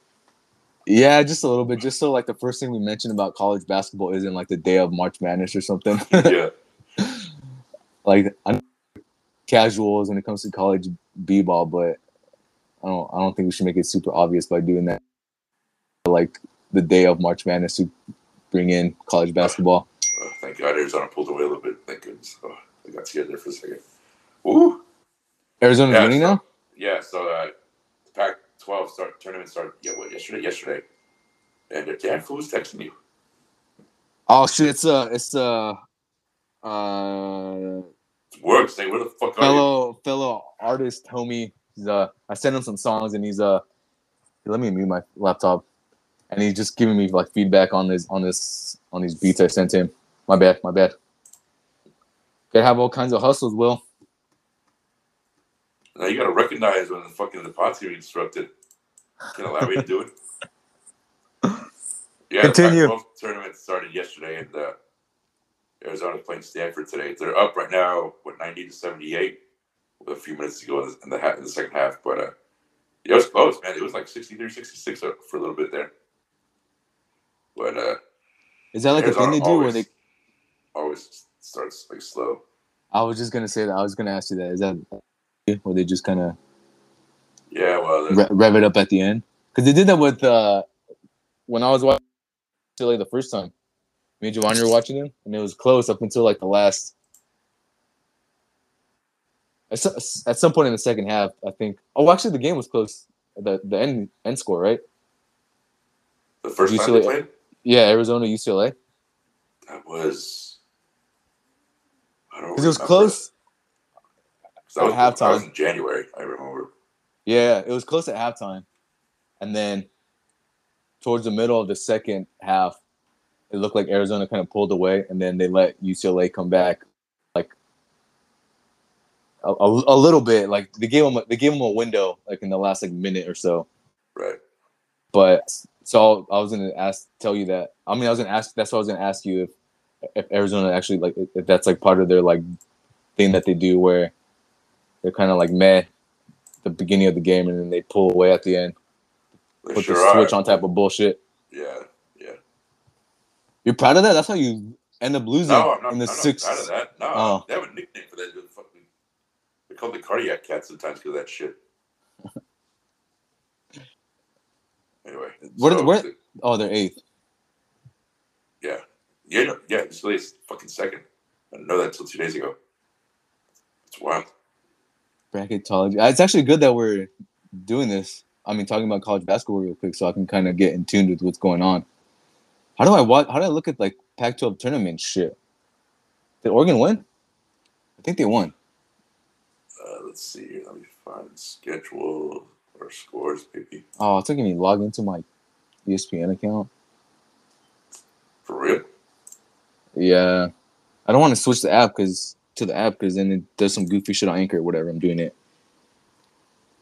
[SPEAKER 1] Yeah, just a little bit. Just so like the first thing we mentioned about college basketball isn't like the day of March Madness or something. <laughs>
[SPEAKER 2] yeah. <laughs>
[SPEAKER 1] like I'm casuals when it comes to college b-ball, but I don't. I don't think we should make it super obvious by doing that. Like the day of March Madness to bring in college basketball.
[SPEAKER 2] Uh, thank God Arizona pulled away a little bit. Thank goodness. Oh, I got scared there for a second. Ooh.
[SPEAKER 1] Arizona's
[SPEAKER 2] Yeah,
[SPEAKER 1] winning
[SPEAKER 2] so-
[SPEAKER 1] now.
[SPEAKER 2] Yeah. So uh, the Pac-12 start tournament started. Yeah, what yesterday? Yesterday. And uh, Dan, who was texting you?
[SPEAKER 1] Oh shit! It's uh, it's uh, uh,
[SPEAKER 2] It's work. Say, where the fuck are you?
[SPEAKER 1] fellow fellow artist homie. He's uh, I sent him some songs and he's uh, let me mute my laptop, and he's just giving me like feedback on this on this on these beats I sent him. My bad, my bad. Gotta have all kinds of hustles, Will.
[SPEAKER 2] Now you gotta recognize when the fucking the pod's getting disrupted. Can allow me to do it. <laughs> Yeah,
[SPEAKER 1] Continue.
[SPEAKER 2] the tournament started yesterday, and uh, Arizona's playing Stanford today. They're up right now, what ninety to seventy-eight, with a few minutes to go in the, in the, in the second half. But uh, it was close, man. It was like 63, 66 for a little bit there. But uh,
[SPEAKER 1] Is that like a thing they do where they?
[SPEAKER 2] always starts like slow.
[SPEAKER 1] I was just gonna say that. I was gonna ask you that. Is that where they just kind of
[SPEAKER 2] Yeah, well,
[SPEAKER 1] re- rev it up at the end? Because they did that with uh, when I was watching Chile the first time. Me and Giovanni were watching them, and it was close up until like the last. At some, at some point in the second half, I think. Oh, actually, the game was close. The the end end score, right?
[SPEAKER 2] the first time
[SPEAKER 1] UCLA.
[SPEAKER 2] they played,
[SPEAKER 1] Yeah, Arizona UCLA.
[SPEAKER 2] that was. I don't
[SPEAKER 1] Because it was close.
[SPEAKER 2] That was,
[SPEAKER 1] at
[SPEAKER 2] that was
[SPEAKER 1] halftime.
[SPEAKER 2] in January. I remember.
[SPEAKER 1] Yeah, it was close at halftime, and then towards the middle of the second half, it looked like Arizona kind of pulled away, and then they let UCLA come back, like a, a, a little bit. Like they gave them a, they gave them a window, like in the last like minute or so.
[SPEAKER 2] Right.
[SPEAKER 1] But so I was gonna ask, tell you that. I mean, I was gonna ask. That's what I was gonna ask you if if Arizona actually like if that's like part of their like thing that they do where they're kind of like meh the beginning of the game and then they pull away at the end,
[SPEAKER 2] They
[SPEAKER 1] put
[SPEAKER 2] sure
[SPEAKER 1] the
[SPEAKER 2] are.
[SPEAKER 1] switch on type of bullshit.
[SPEAKER 2] Yeah.
[SPEAKER 1] You're proud of that? That's how you end up losing
[SPEAKER 2] No, I'm not,
[SPEAKER 1] in the
[SPEAKER 2] I'm not
[SPEAKER 1] sixth.
[SPEAKER 2] proud of that. No,
[SPEAKER 1] Oh.
[SPEAKER 2] they have a nickname for that. They're fucking, they call the cardiac cat sometimes because of that shit. <laughs> Anyway,
[SPEAKER 1] What are the-
[SPEAKER 2] so the-
[SPEAKER 1] Oh, they're eighth.
[SPEAKER 2] yeah, yeah, yeah. This is fucking second. I didn't know that until two days ago. It's wild.
[SPEAKER 1] Bracketology. Uh, It's actually good that we're doing this. I mean, talking about college basketball real quick, so I can kind of get in tune with what's going on. How do I watch? How do I look at like Pac-12 tournament shit? Did Oregon win? I think they won.
[SPEAKER 2] Uh, let's see. here. Let me find schedule or scores, maybe.
[SPEAKER 1] Oh, it's making me log into my ESPN account.
[SPEAKER 2] For real?
[SPEAKER 1] Yeah, I don't want to switch the app because to the app because then it does some goofy shit on Anchor or whatever. I'm doing it.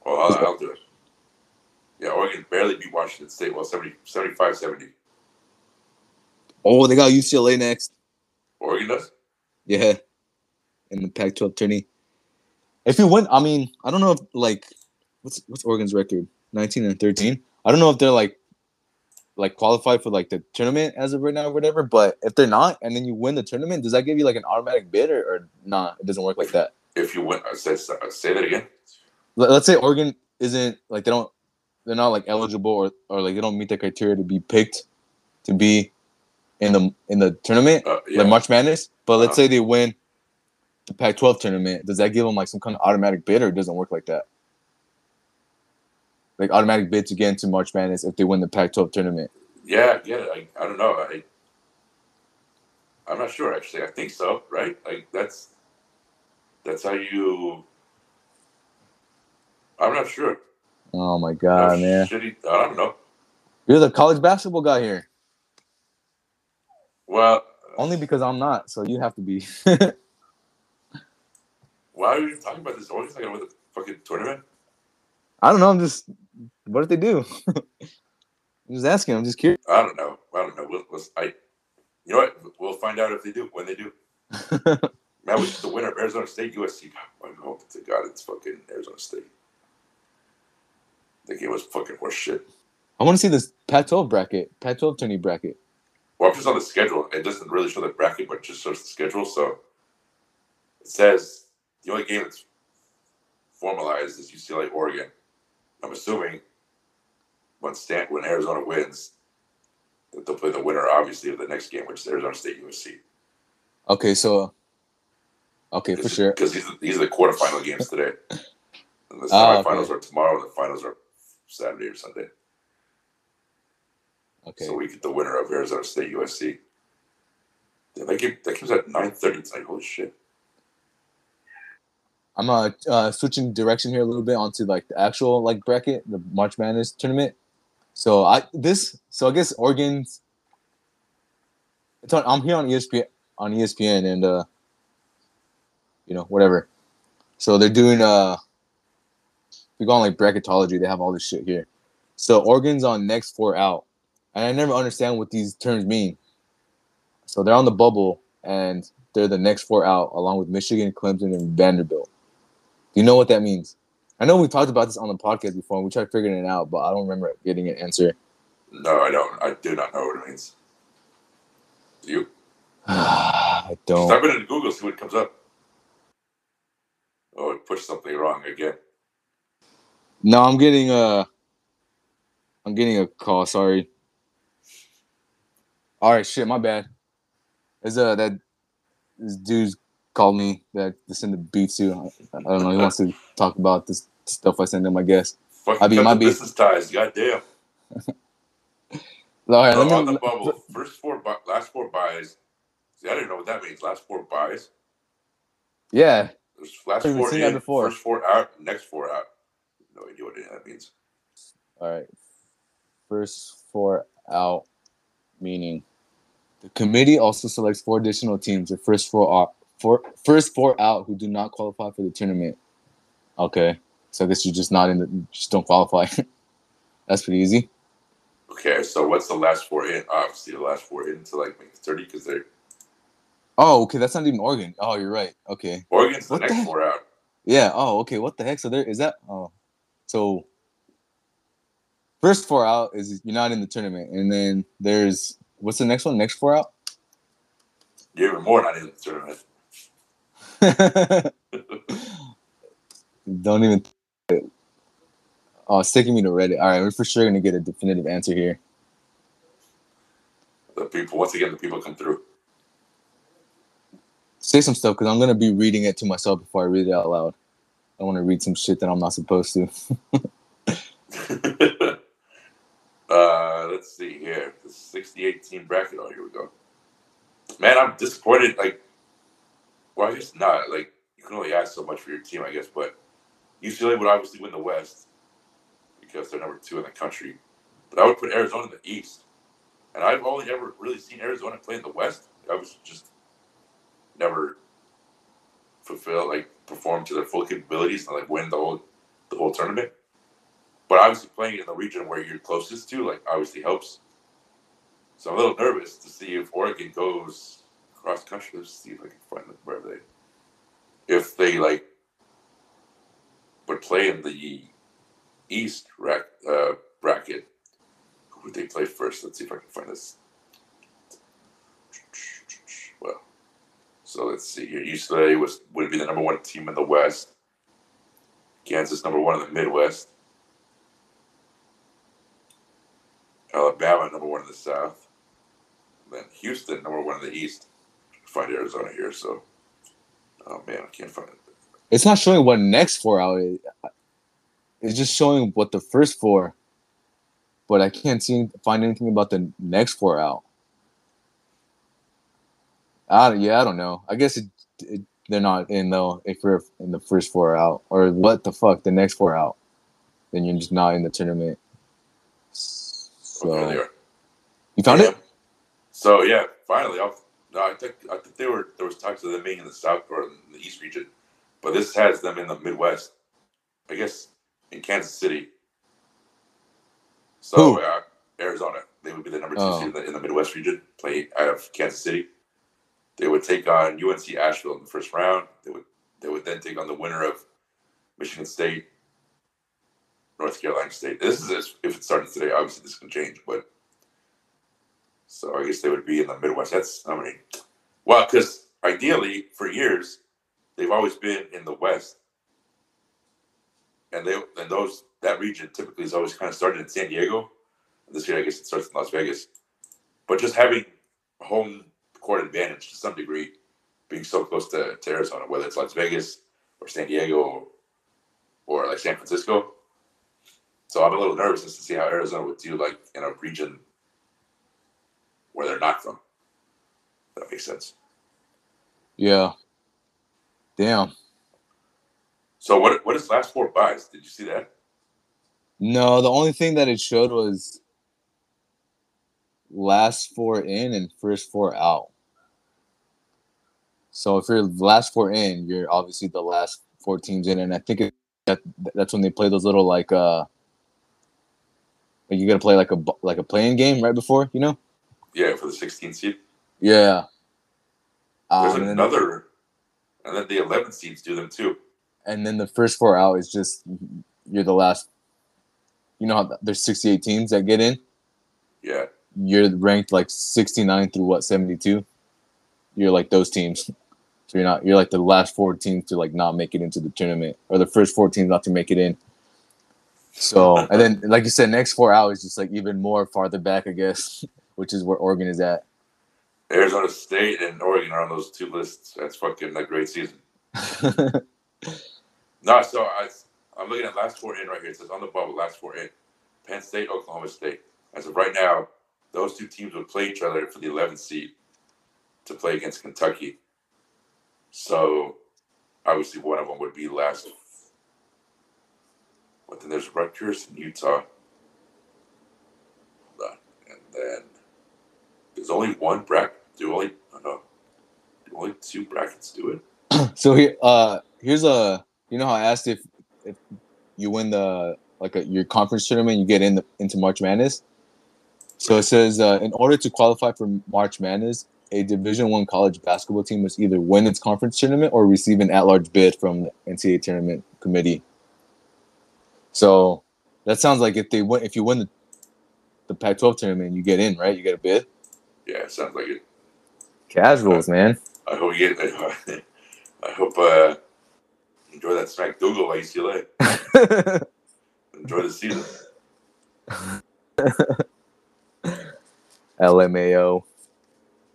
[SPEAKER 2] Well, I'll, I'll do it. Yeah, Oregon barely beat Washington State. Well, 70, 75 70.
[SPEAKER 1] Oh, they got UCLA next.
[SPEAKER 2] Oh, Oregon does?
[SPEAKER 1] Yeah, in the Pac-12 tourney. If you win, I mean, I don't know if like what's what's Oregon's record? 19 and 13. I don't know if they're like like qualified for like the tournament as of right now or whatever. But if they're not, and then you win the tournament, does that give you like an automatic bid or, or not? It doesn't work like that.
[SPEAKER 2] If you win, uh, I say, say that again.
[SPEAKER 1] Let- Let's say Oregon isn't like they don't they're not like eligible or, or like they don't meet the criteria to be picked to be in the in the tournament
[SPEAKER 2] Uh, yeah.
[SPEAKER 1] like March Madness. But let's
[SPEAKER 2] Uh-huh.
[SPEAKER 1] say they win the Pac-12 tournament. Does that give them like some kind of automatic bid, or it doesn't work like that? like automatic bid to get into March Madness if they win the Pac-12 tournament.
[SPEAKER 2] Yeah, I get it. I, I don't know. I I'm not sure actually. I think so, right? Like that's that's how you. I'm not sure.
[SPEAKER 1] Oh my god,
[SPEAKER 2] No
[SPEAKER 1] man!
[SPEAKER 2] Shitty, I don't know.
[SPEAKER 1] You're the college basketball guy here.
[SPEAKER 2] Well,
[SPEAKER 1] Only because I'm not, so you have to be. <laughs>
[SPEAKER 2] why are you talking about this? Oregon's not gonna win the fucking tournament.
[SPEAKER 1] I don't know. I'm just. What if they do? <laughs> I'm just asking. I'm just curious.
[SPEAKER 2] I don't know. I don't know. We'll, we'll, I, you know what? We'll find out if they do when they do. <laughs> Man, was the winner of Arizona State, USC. I'm hoping to God it's fucking Arizona State. The game was fucking horse shit.
[SPEAKER 1] I want to see this Pac-12 bracket, Pac-12 tourney bracket.
[SPEAKER 2] Well, I'm just on the schedule. It doesn't really show the bracket, but it just shows the schedule. So it says the only game that's formalized is UCLA Oregon. I'm assuming when Stan when Arizona wins, that they'll play the winner, obviously, of the next game, which is Arizona State USC.
[SPEAKER 1] Okay, so. Okay, for sure.
[SPEAKER 2] Because these, are- these are the quarterfinal games today. And the
[SPEAKER 1] Ah,
[SPEAKER 2] semifinals
[SPEAKER 1] okay.
[SPEAKER 2] are tomorrow, and the finals are Saturday or Sunday.
[SPEAKER 1] Okay.
[SPEAKER 2] So we get the winner of Arizona State USC. Yeah, that game that game's at nine thirty tonight. Holy shit!
[SPEAKER 1] I'm uh, uh switching direction here a little bit onto like the actual like bracket, the March Madness tournament. So I this so I guess Oregon's. It's on, I'm here on ESPN on ESPN and uh, you know whatever. So they're doing uh, we go on like bracketology. They have all this shit here. So Oregon's on next four out, and I never understand what these terms mean. So they're on the bubble and they're the next four out, along with Michigan, Clemson, and Vanderbilt. Do you know what that means? I know we talked about this on the podcast before, and we tried figuring it out, but I don't remember getting an answer.
[SPEAKER 2] No, I don't. I do not know what it means. Do you? <sighs>
[SPEAKER 1] I don't.
[SPEAKER 2] type it into Google, see what comes up. Oh, it pushed something wrong again.
[SPEAKER 1] No, I'm getting a. I'm getting a call. Sorry. All right, shit. My bad. Is uh that this dude's called me that to send the beats to. I, I don't know. He wants to talk about this stuff I send him. I guess.
[SPEAKER 2] Fucking
[SPEAKER 1] I mean,
[SPEAKER 2] the business ties. Goddamn. <laughs>
[SPEAKER 1] All right, let
[SPEAKER 2] on the
[SPEAKER 1] me.
[SPEAKER 2] bubble, first four, bu- last four buys. See, I didn't know what that means. Last four buys.
[SPEAKER 1] Yeah,
[SPEAKER 2] There's last
[SPEAKER 1] I've
[SPEAKER 2] four in, first four out, next four out. No idea what that means.
[SPEAKER 1] All right. First four out, meaning the committee also selects four additional teams. The first four out, four first four out who do not qualify for the tournament. Okay, so I guess you're just not in the, just don't qualify. <laughs> That's pretty easy.
[SPEAKER 2] Okay, so what's the last four in? Obviously, the last four in to like make it thirty because they're
[SPEAKER 1] Oh, okay, that's not even Oregon. Oh, you're right. Okay,
[SPEAKER 2] Oregon's the
[SPEAKER 1] What the
[SPEAKER 2] next
[SPEAKER 1] heck?
[SPEAKER 2] four out.
[SPEAKER 1] yeah. Oh, okay. What the heck? So there is that. Oh, so first four out is you're not in the tournament, and then there's what's the next one? Next four out.
[SPEAKER 2] You're even more not in the tournament.
[SPEAKER 1] Don't even. Oh, it's taking me to Reddit. All right, we're for sure gonna get a definitive answer here.
[SPEAKER 2] The people, once again, the people come through.
[SPEAKER 1] Say some stuff because I'm gonna be reading it to myself before I read it out loud. I want to read some shit that I'm not supposed to. <laughs> <laughs>
[SPEAKER 2] let's see here. The 68 team bracket. Oh, here we go. Man, I'm disappointed. Like, well, I guess not. Like, you can only ask so much for your team, I guess. But UCLA would obviously win the West because they're number two in the country. But I would put Arizona in the East. And I've only ever really seen Arizona play in the West. I was just never fulfill like perform to their full capabilities and like win the whole the whole tournament. But obviously playing in the region where you're closest to, like obviously helps. So I'm a little nervous to see if Oregon goes cross country. Let's see if I can find them where they if they like would play in the East uh, bracket. Who would they play first? Let's see if I can find this. Well, so let's see here. UCLA was would be the number one team in the West. Kansas number one in the Midwest. Alabama number one in the South. then Houston number one in the East. Find Arizona here, so oh man, I can't find it.
[SPEAKER 1] It's not showing what next four out is. it's just showing what the first four, but I can't see find anything about the next four out. I yeah, I don't know. I guess it, it, they're not in though. If we're in the first four out, or what the fuck, the next four out, then you're just not in the tournament. So
[SPEAKER 2] Okay, they are.
[SPEAKER 1] you found
[SPEAKER 2] Yeah.
[SPEAKER 1] it?
[SPEAKER 2] So yeah, finally, I'll, no, I think I think they were there was talks of them being in the south or in the east region, but this has them in the Midwest. I guess in Kansas City. So
[SPEAKER 1] Who?
[SPEAKER 2] uh, Arizona, they would be the number two
[SPEAKER 1] Oh.
[SPEAKER 2] seed in the, in the Midwest region, play out of Kansas City. They would take on UNC Asheville in the first round. They would they would then take on the winner of Michigan State, North Carolina State. This is if it started today. Obviously, this can change, but so I guess they would be in the Midwest. That's how many? Well, because ideally, for years, they've always been in the West, and they and those that region typically is always kind of started in San Diego. This year, I guess it starts in Las Vegas. But just having home court advantage to some degree, being so close to, to Arizona, whether it's Las Vegas or San Diego or, or like San Francisco. So I'm a little nervous just to see how Arizona would do like in a region where they're not from. That makes sense.
[SPEAKER 1] Yeah. Damn.
[SPEAKER 2] So what what is last four buys? Did you see that?
[SPEAKER 1] No, the only thing that it showed was last four in and first four out. So if you're last four in, you're obviously the last four teams in, and I think it, that that's when they play those little like uh, like you gotta play like a like a playing game right before, you know?
[SPEAKER 2] Yeah, for the 16 seed.
[SPEAKER 1] Yeah.
[SPEAKER 2] There's
[SPEAKER 1] Um, and, then,
[SPEAKER 2] another, and then the 11 seeds do them too.
[SPEAKER 1] and then the first four out is just you're the last. You know how there's 68 teams that get in.
[SPEAKER 2] Yeah,
[SPEAKER 1] you're ranked like 69 through what 72 you're like those teams so you're not you're like the last four teams to like not make it into the tournament or the first four teams not to make it in so and then like you said next four hours just like even more farther back i guess which is where oregon is at
[SPEAKER 2] Arizona State and Oregon are on those two lists. That's fucking a great season. <laughs> No, so I, I'm looking at last four in right here. It says on the bubble, last four in. Penn State, Oklahoma State. As of right now, those two teams would play each other for the 11th seed to play against Kentucky. So obviously one of them would be last. But then there's Rutgers and Utah. Hold on. And then there's only one bracket. Do only, oh no, do only two brackets do it? <clears throat>
[SPEAKER 1] so here uh here's a you know how i asked if if you win the like a, your conference tournament you get in the, into march madness so it says uh, in order to qualify for march madness a division one college basketball team must either win its conference tournament or receive an at-large bid from the ncaa tournament committee so that sounds like if they win if you win the, the pac 12 tournament you get in right you get a bid
[SPEAKER 2] Yeah, it sounds like it.
[SPEAKER 1] casuals man
[SPEAKER 2] I hope you get. <laughs> I hope uh, enjoy that smack Dougal at UCLA. <laughs> Enjoy the season.
[SPEAKER 1] lmao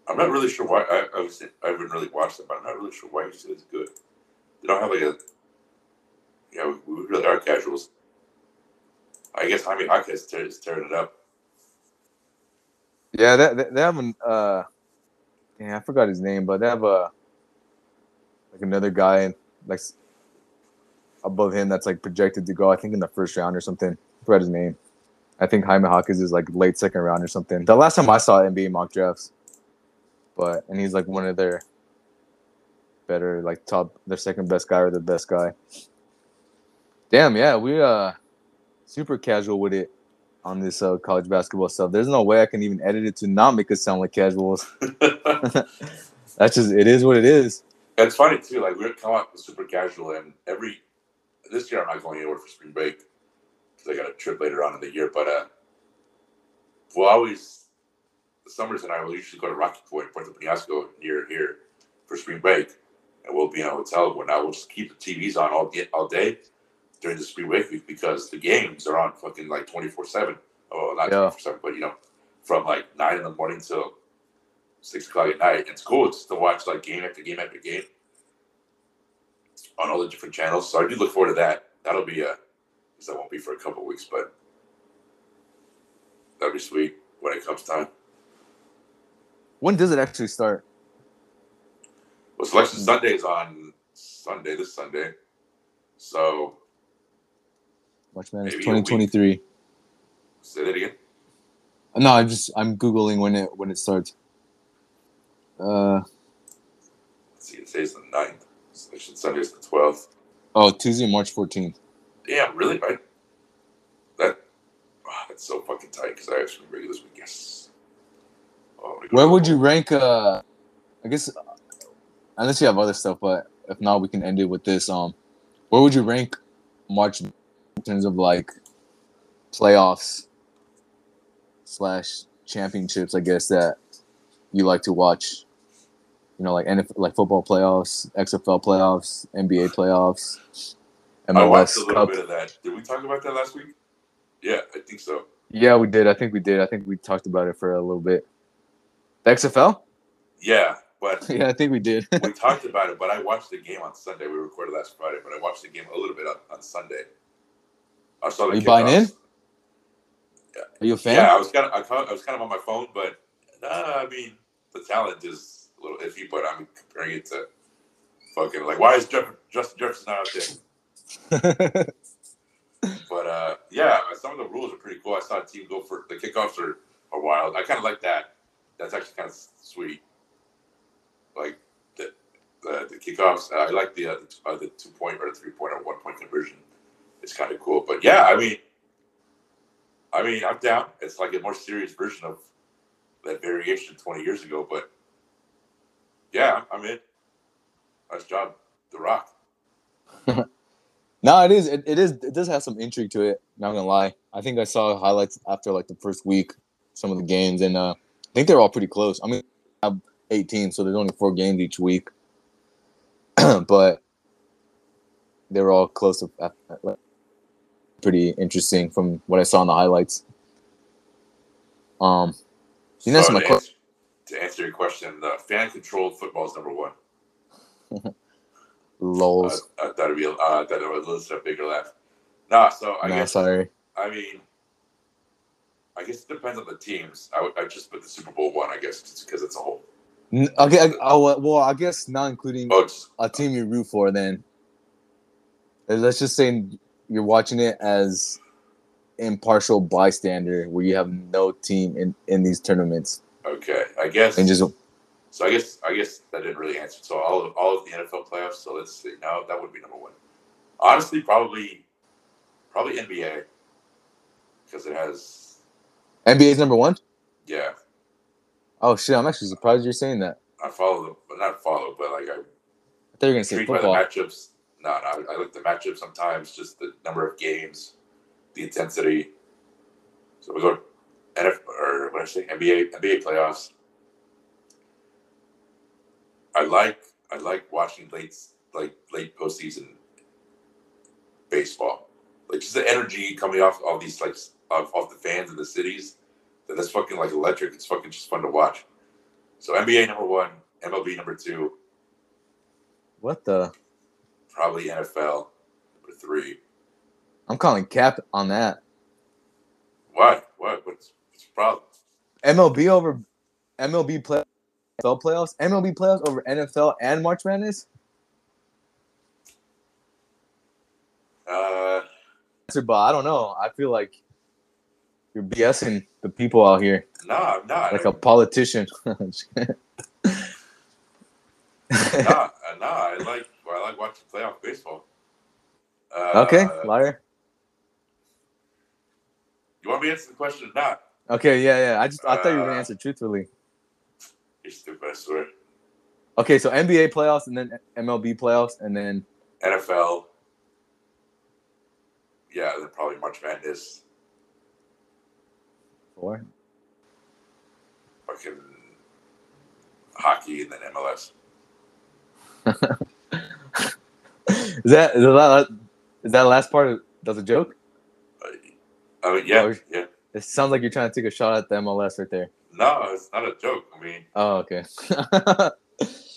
[SPEAKER 2] I'm not really sure why. I, I was I haven't really watched them, but I'm not really sure why UCLA is good. They don't have like a. Yeah, we, we really are casuals. I guess Jaime Jaquez tear- tearing it up.
[SPEAKER 1] Yeah, they, they have an uh, yeah, I forgot his name, but they have a like another guy like above him that's like projected to go. I think in the first round or something. I forgot his name. I think Jaime Hawkins is like late second round or something. The last time I saw NBA mock drafts, but and he's like one of their better like top their second best guy or the best guy. Damn, yeah, we uh super casual with it on this uh, college basketball stuff. There's no way I can even edit it to not make it sound like casuals. <laughs> <laughs> That's just it is what it is.
[SPEAKER 2] it's funny too. Like we're coming up with super casual, and every this year I'm not going anywhere for spring break because I got a trip later on in the year. But uh, we'll always the summers and I will usually go to Rocky Point, Puerto Penasco, near here for spring break, and we'll be in a hotel. Where now we'll just keep the TVs on all day, all day during the spring break week because the games are on fucking like twenty four seven. Oh, not
[SPEAKER 1] Yeah.
[SPEAKER 2] twenty four seven, but you know, from like nine in the morning till six o'clock at night. It's cool just to watch like game after game after game on all the different channels. So I do look forward to that. That'll be uh, a because that won't be for a couple weeks, but that'll be sweet when it comes time.
[SPEAKER 1] When does it actually start?
[SPEAKER 2] Well, Selection Sunday is on Sunday, this Sunday. So
[SPEAKER 1] March Madness
[SPEAKER 2] Maybe
[SPEAKER 1] 2023.
[SPEAKER 2] say that again.
[SPEAKER 1] No, I'm just I'm googling when it when it starts. Uh
[SPEAKER 2] Let's see, today's the 9th. Selection Sunday is the 12th.
[SPEAKER 1] oh, Tuesday, March 14th.
[SPEAKER 2] Damn, really? Right? That oh, that's so fucking tight because I actually regular this week. Yes. Oh, I'm gonna go
[SPEAKER 1] Where would you rank? Uh, I guess unless you have other stuff, but if not, we can end it with this. Um, where would you rank March terms of like playoffs slash championships? I guess that you like to watch. You know, like NFL, like football playoffs, XFL playoffs, NBA playoffs,
[SPEAKER 2] I watched
[SPEAKER 1] MLS
[SPEAKER 2] a little
[SPEAKER 1] Cup.
[SPEAKER 2] bit of that. Did we talk about that last week? Yeah, I think so.
[SPEAKER 1] Yeah, we did. I think we did. I think we talked about it for a little bit. The XFL?
[SPEAKER 2] Yeah, but <laughs>
[SPEAKER 1] Yeah, I think we did.
[SPEAKER 2] we talked about it. But I watched the game on Sunday. We recorded last Friday, but I watched the game a little bit on, on Sunday. I saw the
[SPEAKER 1] Are you buying in?
[SPEAKER 2] kickoffs.
[SPEAKER 1] Are you a fan?
[SPEAKER 2] Yeah, I was kind of I, was kind of on my phone, but nah, I mean the talent is a little iffy. But I'm comparing it to fucking like why is Jeff, Justin Jefferson not out there? <laughs> But uh, yeah, some of the rules are pretty cool. I saw a team go for the kickoffs are, are wild. I kind of like that. That's actually kind of sweet. Like the the, the kickoffs. I like the uh, the, uh, the two point or the three point or one point conversion. It's kind of cool. But yeah, I mean, I mean, I'm down. It's like a more serious version of that variation 20 years ago. But yeah, I'm in. Nice job, The Rock. <laughs>
[SPEAKER 1] no, it is. It, it is. It does have some intrigue to it. Not gonna lie. I think I saw highlights after like the first week, some of the games, and uh, I think they're all pretty close. I mean, I'm 18, so there's only four games each week, <clears throat> but they were all close to like, pretty interesting from what I saw in the highlights. Um,
[SPEAKER 2] So
[SPEAKER 1] that's my
[SPEAKER 2] to, answer, to answer your question, the fan controlled football is number one. <laughs> Uh,
[SPEAKER 1] lols.
[SPEAKER 2] I thought it'd be, uh, I thought it would listen a bigger laugh. Nah, so I
[SPEAKER 1] nah,
[SPEAKER 2] guess,
[SPEAKER 1] sorry.
[SPEAKER 2] I mean, I guess it depends on the teams. I would I just put the Super Bowl one, I guess, just because it's a whole.
[SPEAKER 1] Okay, I, oh, well, I guess not including
[SPEAKER 2] Oh, it's,
[SPEAKER 1] a team you root for, then uh, let's just say you're watching it as impartial bystander, where you have no team in in these tournaments,
[SPEAKER 2] okay, I guess.
[SPEAKER 1] and just
[SPEAKER 2] so I guess I guess that didn't really answer. So all of all of the NFL playoffs. So let's see. No, that would be number one. Honestly, probably probably NBA because it has
[SPEAKER 1] NBA's number one.
[SPEAKER 2] yeah.
[SPEAKER 1] Oh shit! I'm actually surprised you're saying that.
[SPEAKER 2] I follow them, but not follow, but like I
[SPEAKER 1] I thought you were gonna say
[SPEAKER 2] by the
[SPEAKER 1] football.
[SPEAKER 2] matchups. No, I, I look the matchup sometimes, just the number of games, the intensity. So we go NF or what I say NBA NBA playoffs. I like I like watching late like late postseason baseball, like just the energy coming off all these like off, off the fans in the cities. That that's fucking like electric. It's fucking just fun to watch. So NBA number one, MLB number two,
[SPEAKER 1] What the?
[SPEAKER 2] Probably NFL number three.
[SPEAKER 1] I'm calling cap on that.
[SPEAKER 2] Why? What? What's, what's the problem?
[SPEAKER 1] MLB over MLB play NFL playoffs. MLB playoffs over NFL and March Madness.
[SPEAKER 2] Uh,
[SPEAKER 1] But I don't know. I feel like you're BSing the people out here
[SPEAKER 2] no, I'm not.
[SPEAKER 1] like a politician. <laughs>
[SPEAKER 2] uh, no, <laughs> I like I like watching playoff baseball. Uh,
[SPEAKER 1] okay, liar.
[SPEAKER 2] You want me to answer the question or not?
[SPEAKER 1] Okay, yeah, yeah. I just I thought you were gonna
[SPEAKER 2] Uh,
[SPEAKER 1] answer truthfully.
[SPEAKER 2] You're stupid, I swear.
[SPEAKER 1] Okay, so NBA playoffs and then MLB playoffs and then
[SPEAKER 2] NFL. Yeah, then probably March Madness.
[SPEAKER 1] four.
[SPEAKER 2] Fucking hockey and then MLS. <laughs>
[SPEAKER 1] Is that is that is that last part? That's a joke.
[SPEAKER 2] I mean, yeah, yeah.
[SPEAKER 1] It sounds like you're trying to take a shot at the MLS right there.
[SPEAKER 2] No, it's not a joke. I mean,
[SPEAKER 1] Oh, okay. <laughs>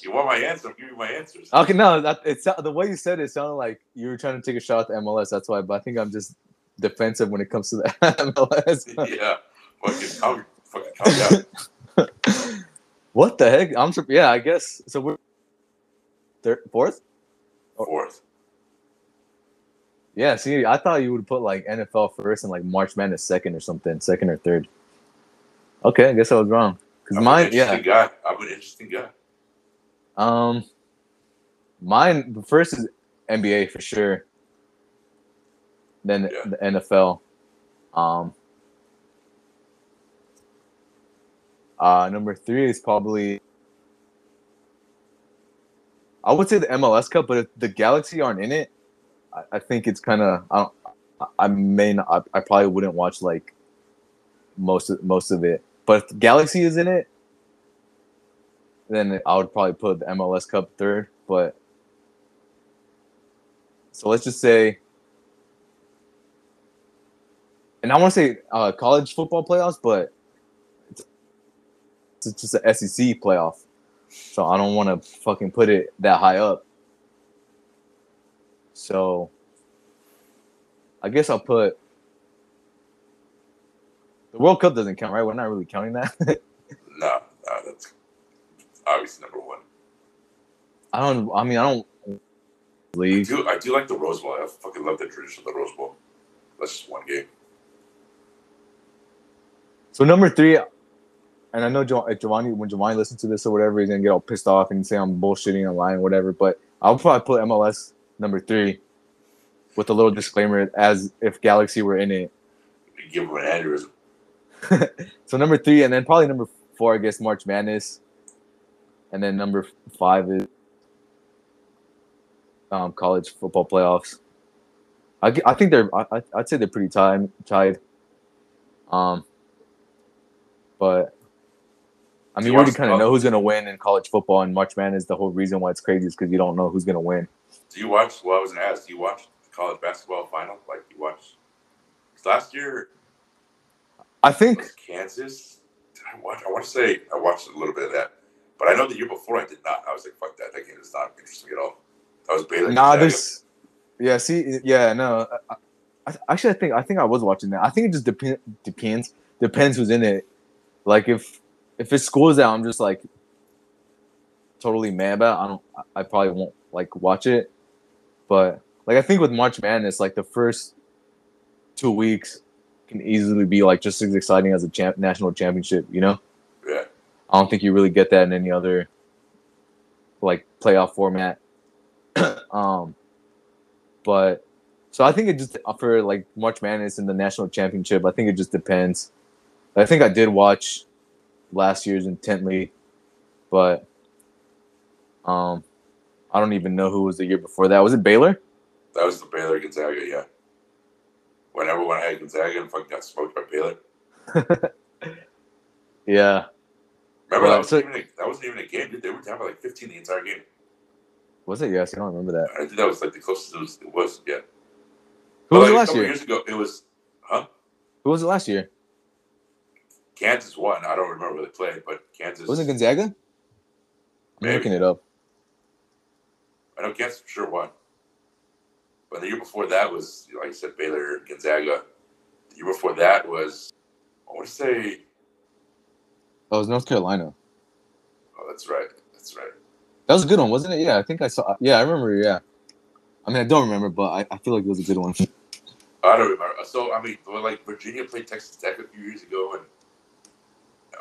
[SPEAKER 2] you want my answer? Give me my answers.
[SPEAKER 1] okay, no, that it's the way you said it sounded like you were trying to take a shot at the MLS. That's why, but I think I'm just defensive when it comes to the <laughs> MLS. <laughs>
[SPEAKER 2] yeah, fucking calm, fucking calm down.
[SPEAKER 1] what the heck? I'm yeah, I guess so. We're third, fourth.
[SPEAKER 2] Fourth.
[SPEAKER 1] Yeah, see, I thought you would put like NFL first and like March Madness second or something, second or third. Okay, I guess I was wrong. Cause
[SPEAKER 2] I'm
[SPEAKER 1] mine, yeah,
[SPEAKER 2] guy. I'm an interesting guy.
[SPEAKER 1] um, mine the first is NBA for sure. Then
[SPEAKER 2] Yeah.
[SPEAKER 1] the NFL. Um. Uh, number three is probably. I would say the MLS Cup, but if the Galaxy aren't in it, I, I think it's kind of. I don't. I- may not. I, I probably wouldn't watch like most of most of it. But if the Galaxy is in it, then I would probably put the MLS Cup third. But so let's just say, and I want to say uh, college football playoffs, but it's, it's just a SEC playoff, so I don't want to fucking put it that high up. So I guess I'll put the World Cup doesn't count, right? We're not really counting that. <laughs>
[SPEAKER 2] No, no, that's obviously number one.
[SPEAKER 1] I don't. I mean, I don't.
[SPEAKER 2] I do, I do like the Rose Bowl. I fucking love the tradition of the Rose Bowl. That's just one game.
[SPEAKER 1] So number three, and I know jo- Giovanni, when Giovanni listens to this or whatever, he's gonna get all pissed off and say I'm bullshitting online or whatever. But I'll probably put MLS number three with a little disclaimer as if Galaxy were in it.
[SPEAKER 2] Give them an aneurysm. <laughs>
[SPEAKER 1] So number three, and then probably number four, I guess March Madness, and then number five is um, college football playoffs. I think they're I, I- I'd say they're pretty tied tied. Um, but I mean,
[SPEAKER 2] you
[SPEAKER 1] you already kind of know who's gonna win in college football, and March Madness. Is the whole reason why it's crazy is because you don't know who's gonna win.
[SPEAKER 2] Do you watch? Well, I was gonna ask. Do you watch the college basketball final? Like you watch? last year
[SPEAKER 1] I think
[SPEAKER 2] Kansas. Did I watch? I want to say I watched a little bit of that, but I know the year before I did not. I was like, "Fuck that! That game is not interesting at all." That was Baylor.
[SPEAKER 1] Nah, this. Yeah, see, yeah, no. I, I, actually, I think I think I was watching that. I think it just depends depends depends who's in it. Like if if it's schools that I'm just like totally mad about, I don't. I probably won't like watch it. But like I think with March Madness, like the first two weeks can easily be like just as exciting as a champ, national championship. You know,
[SPEAKER 2] Yeah,
[SPEAKER 1] I don't think you really get that in any other like playoff format. <clears throat> um, but so I think it just for like March Madness and the national championship. I think it just depends. I think I did watch last year's intently, but um, I don't even know who was the year before that. Was it Baylor?
[SPEAKER 2] that was the Baylor Gonzaga. Yeah, Whenever when everyone had Gonzaga and fucking got smoked by Baylor. <laughs>
[SPEAKER 1] Yeah.
[SPEAKER 2] Remember
[SPEAKER 1] Well,
[SPEAKER 2] that, was
[SPEAKER 1] so-
[SPEAKER 2] even a, that wasn't even a game. Dude. They were down by like 15 the entire game.
[SPEAKER 1] Was it? Yes, I don't remember that.
[SPEAKER 2] I think that was like the closest it was. It was yeah.
[SPEAKER 1] Who
[SPEAKER 2] But,
[SPEAKER 1] was
[SPEAKER 2] like,
[SPEAKER 1] it last year?
[SPEAKER 2] Years ago, it was huh?
[SPEAKER 1] Who was it last year?
[SPEAKER 2] Kansas won. I don't remember who they played, but Kansas.
[SPEAKER 1] Was it Gonzaga? I'm
[SPEAKER 2] Maybe.
[SPEAKER 1] looking it up.
[SPEAKER 2] I know Kansas for sure won. But the year before that was, like I said, Baylor, Gonzaga. The year before that was, I want to say,
[SPEAKER 1] Oh, it was North Carolina.
[SPEAKER 2] oh, that's right. That's right.
[SPEAKER 1] That was a good one, wasn't it? Yeah, I think I saw. Yeah, I remember. Yeah, I mean, I don't remember, but I, I feel like it was a good one.
[SPEAKER 2] I don't remember. So, I mean, like Virginia played Texas Tech a few years ago, and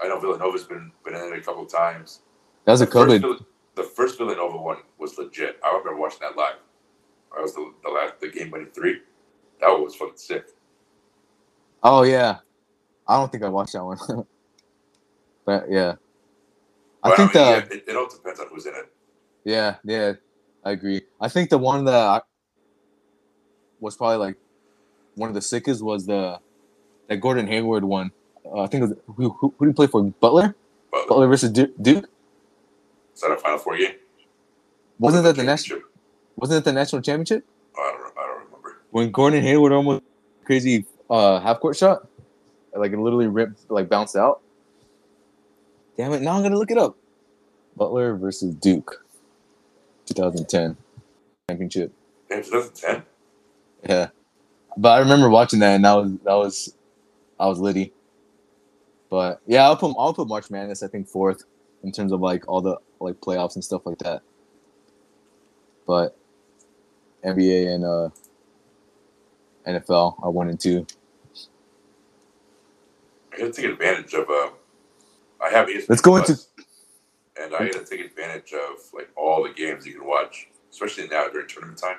[SPEAKER 2] I know Villanova's been, been in it a couple of times.
[SPEAKER 1] That was a
[SPEAKER 2] first
[SPEAKER 1] COVID.
[SPEAKER 2] The first Villanova one was legit. I remember watching that live. That was the, the last the game winning three. That one was fucking sick.
[SPEAKER 1] Oh yeah, I don't think I watched that one. <laughs> but yeah, I
[SPEAKER 2] But,
[SPEAKER 1] think
[SPEAKER 2] mean,
[SPEAKER 1] the
[SPEAKER 2] yeah, it, it all depends on who's in it.
[SPEAKER 1] yeah yeah I agree. I think the one that I, was probably like one of the sickest was the that Gordon Hayward one. Uh, I think it was, who, who who did he play for? Butler.
[SPEAKER 2] But
[SPEAKER 1] Butler versus Du- Duke.
[SPEAKER 2] is that a Final Four game?
[SPEAKER 1] Wasn't that the national? Wasn't it the national championship
[SPEAKER 2] I don't. I don't remember.
[SPEAKER 1] when Gordon Hayward almost crazy uh, half court shot, like it literally ripped like bounced out. Damn it! Now I'm gonna look it up. Butler versus Duke, 2010 championship.
[SPEAKER 2] Damn, 2010.
[SPEAKER 1] Yeah, but I remember watching that, and that was that was I was litty. But yeah, I'll put I'll put March Madness I think fourth in terms of like all the like playoffs and stuff like that. But NBA and uh NFL are one and two.
[SPEAKER 2] I gotta take advantage of. Uh, I have ESPN
[SPEAKER 1] Let's go into-
[SPEAKER 2] Plus, and I gotta take advantage of like all the games you can watch, especially now during tournament time.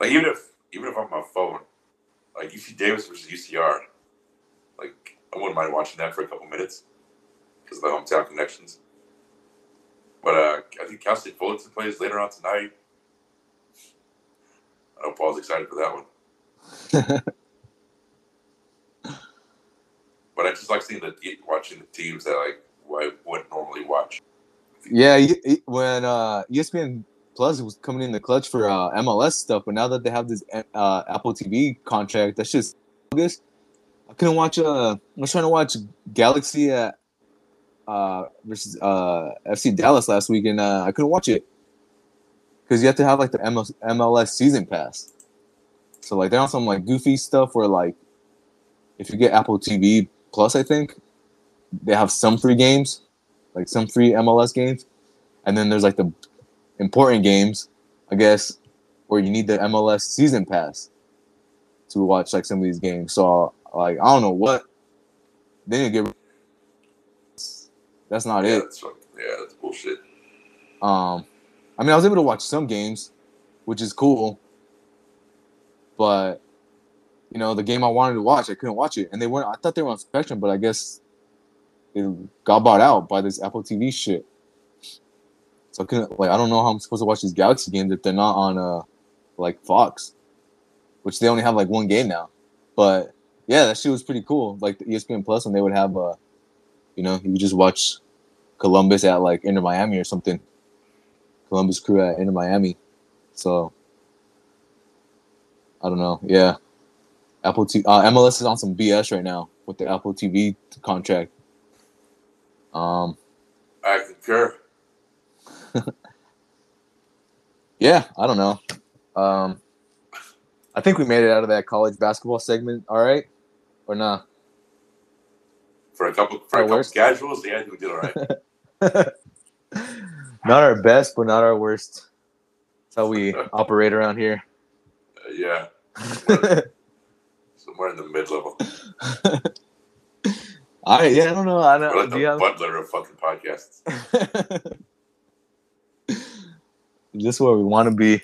[SPEAKER 2] Like even if even if I'm on my phone, like UC Davis versus UCR, like I wouldn't mind watching that for a couple minutes because of the hometown connections. But uh, I think Cal State Fullerton plays later on tonight. I know Paul's excited for that one. <laughs> But I just like seeing the watching the teams that like I wouldn't normally watch.
[SPEAKER 1] Yeah, when uh, ESPN Plus was coming in the clutch for uh, MLS stuff, but now that they have this uh, Apple TV contract, that's just bogus. I couldn't watch. Uh, I was trying to watch Galaxy at uh, versus uh, FC Dallas last week, and uh, I couldn't watch it because you have to have like the MLS, MLS season pass. So like they're on some like goofy stuff where like if you get Apple TV Plus, I think they have some free games, like some free MLS games, and then there's like the important games, I guess, where you need the MLS season pass to watch like some of these games. So like I don't know what they didn't get. That's not
[SPEAKER 2] yeah,
[SPEAKER 1] it.
[SPEAKER 2] that's fucking, yeah, that's bullshit.
[SPEAKER 1] Um, I mean, I was able to watch some games, which is cool. But you know, the game I wanted to watch, I couldn't watch it, and they weren't. I thought they were on Spectrum, but I guess it got bought out by this Apple TV shit. So I couldn't like I don't know how I'm supposed to watch these Galaxy games if they're not on uh like Fox, which they only have like one game now. But yeah, that shit was pretty cool. Like the ESPN Plus, when they would have uh, you know, you just watch Columbus at like Inter Miami or something. Columbus Crew at Inter Miami. So I don't know. Yeah, Apple T uh, MLS is on some BS right now with the Apple TV contract. Um,
[SPEAKER 2] I concur. <laughs>
[SPEAKER 1] yeah, I don't know. Um, I think we made it out of that college basketball segment. All right, or not?
[SPEAKER 2] For a couple, for
[SPEAKER 1] Our
[SPEAKER 2] a couple
[SPEAKER 1] worst?
[SPEAKER 2] casuals, yeah, I we did all right. <laughs>
[SPEAKER 1] not our best, but not our worst. That's how we <laughs> operate around here.
[SPEAKER 2] Uh, yeah, <laughs> somewhere in the mid level.
[SPEAKER 1] Right, yeah, I don't know. I
[SPEAKER 2] We're
[SPEAKER 1] don't.
[SPEAKER 2] like
[SPEAKER 1] Do
[SPEAKER 2] the
[SPEAKER 1] have?
[SPEAKER 2] butler of fucking podcasts.
[SPEAKER 1] Is this where we want to be?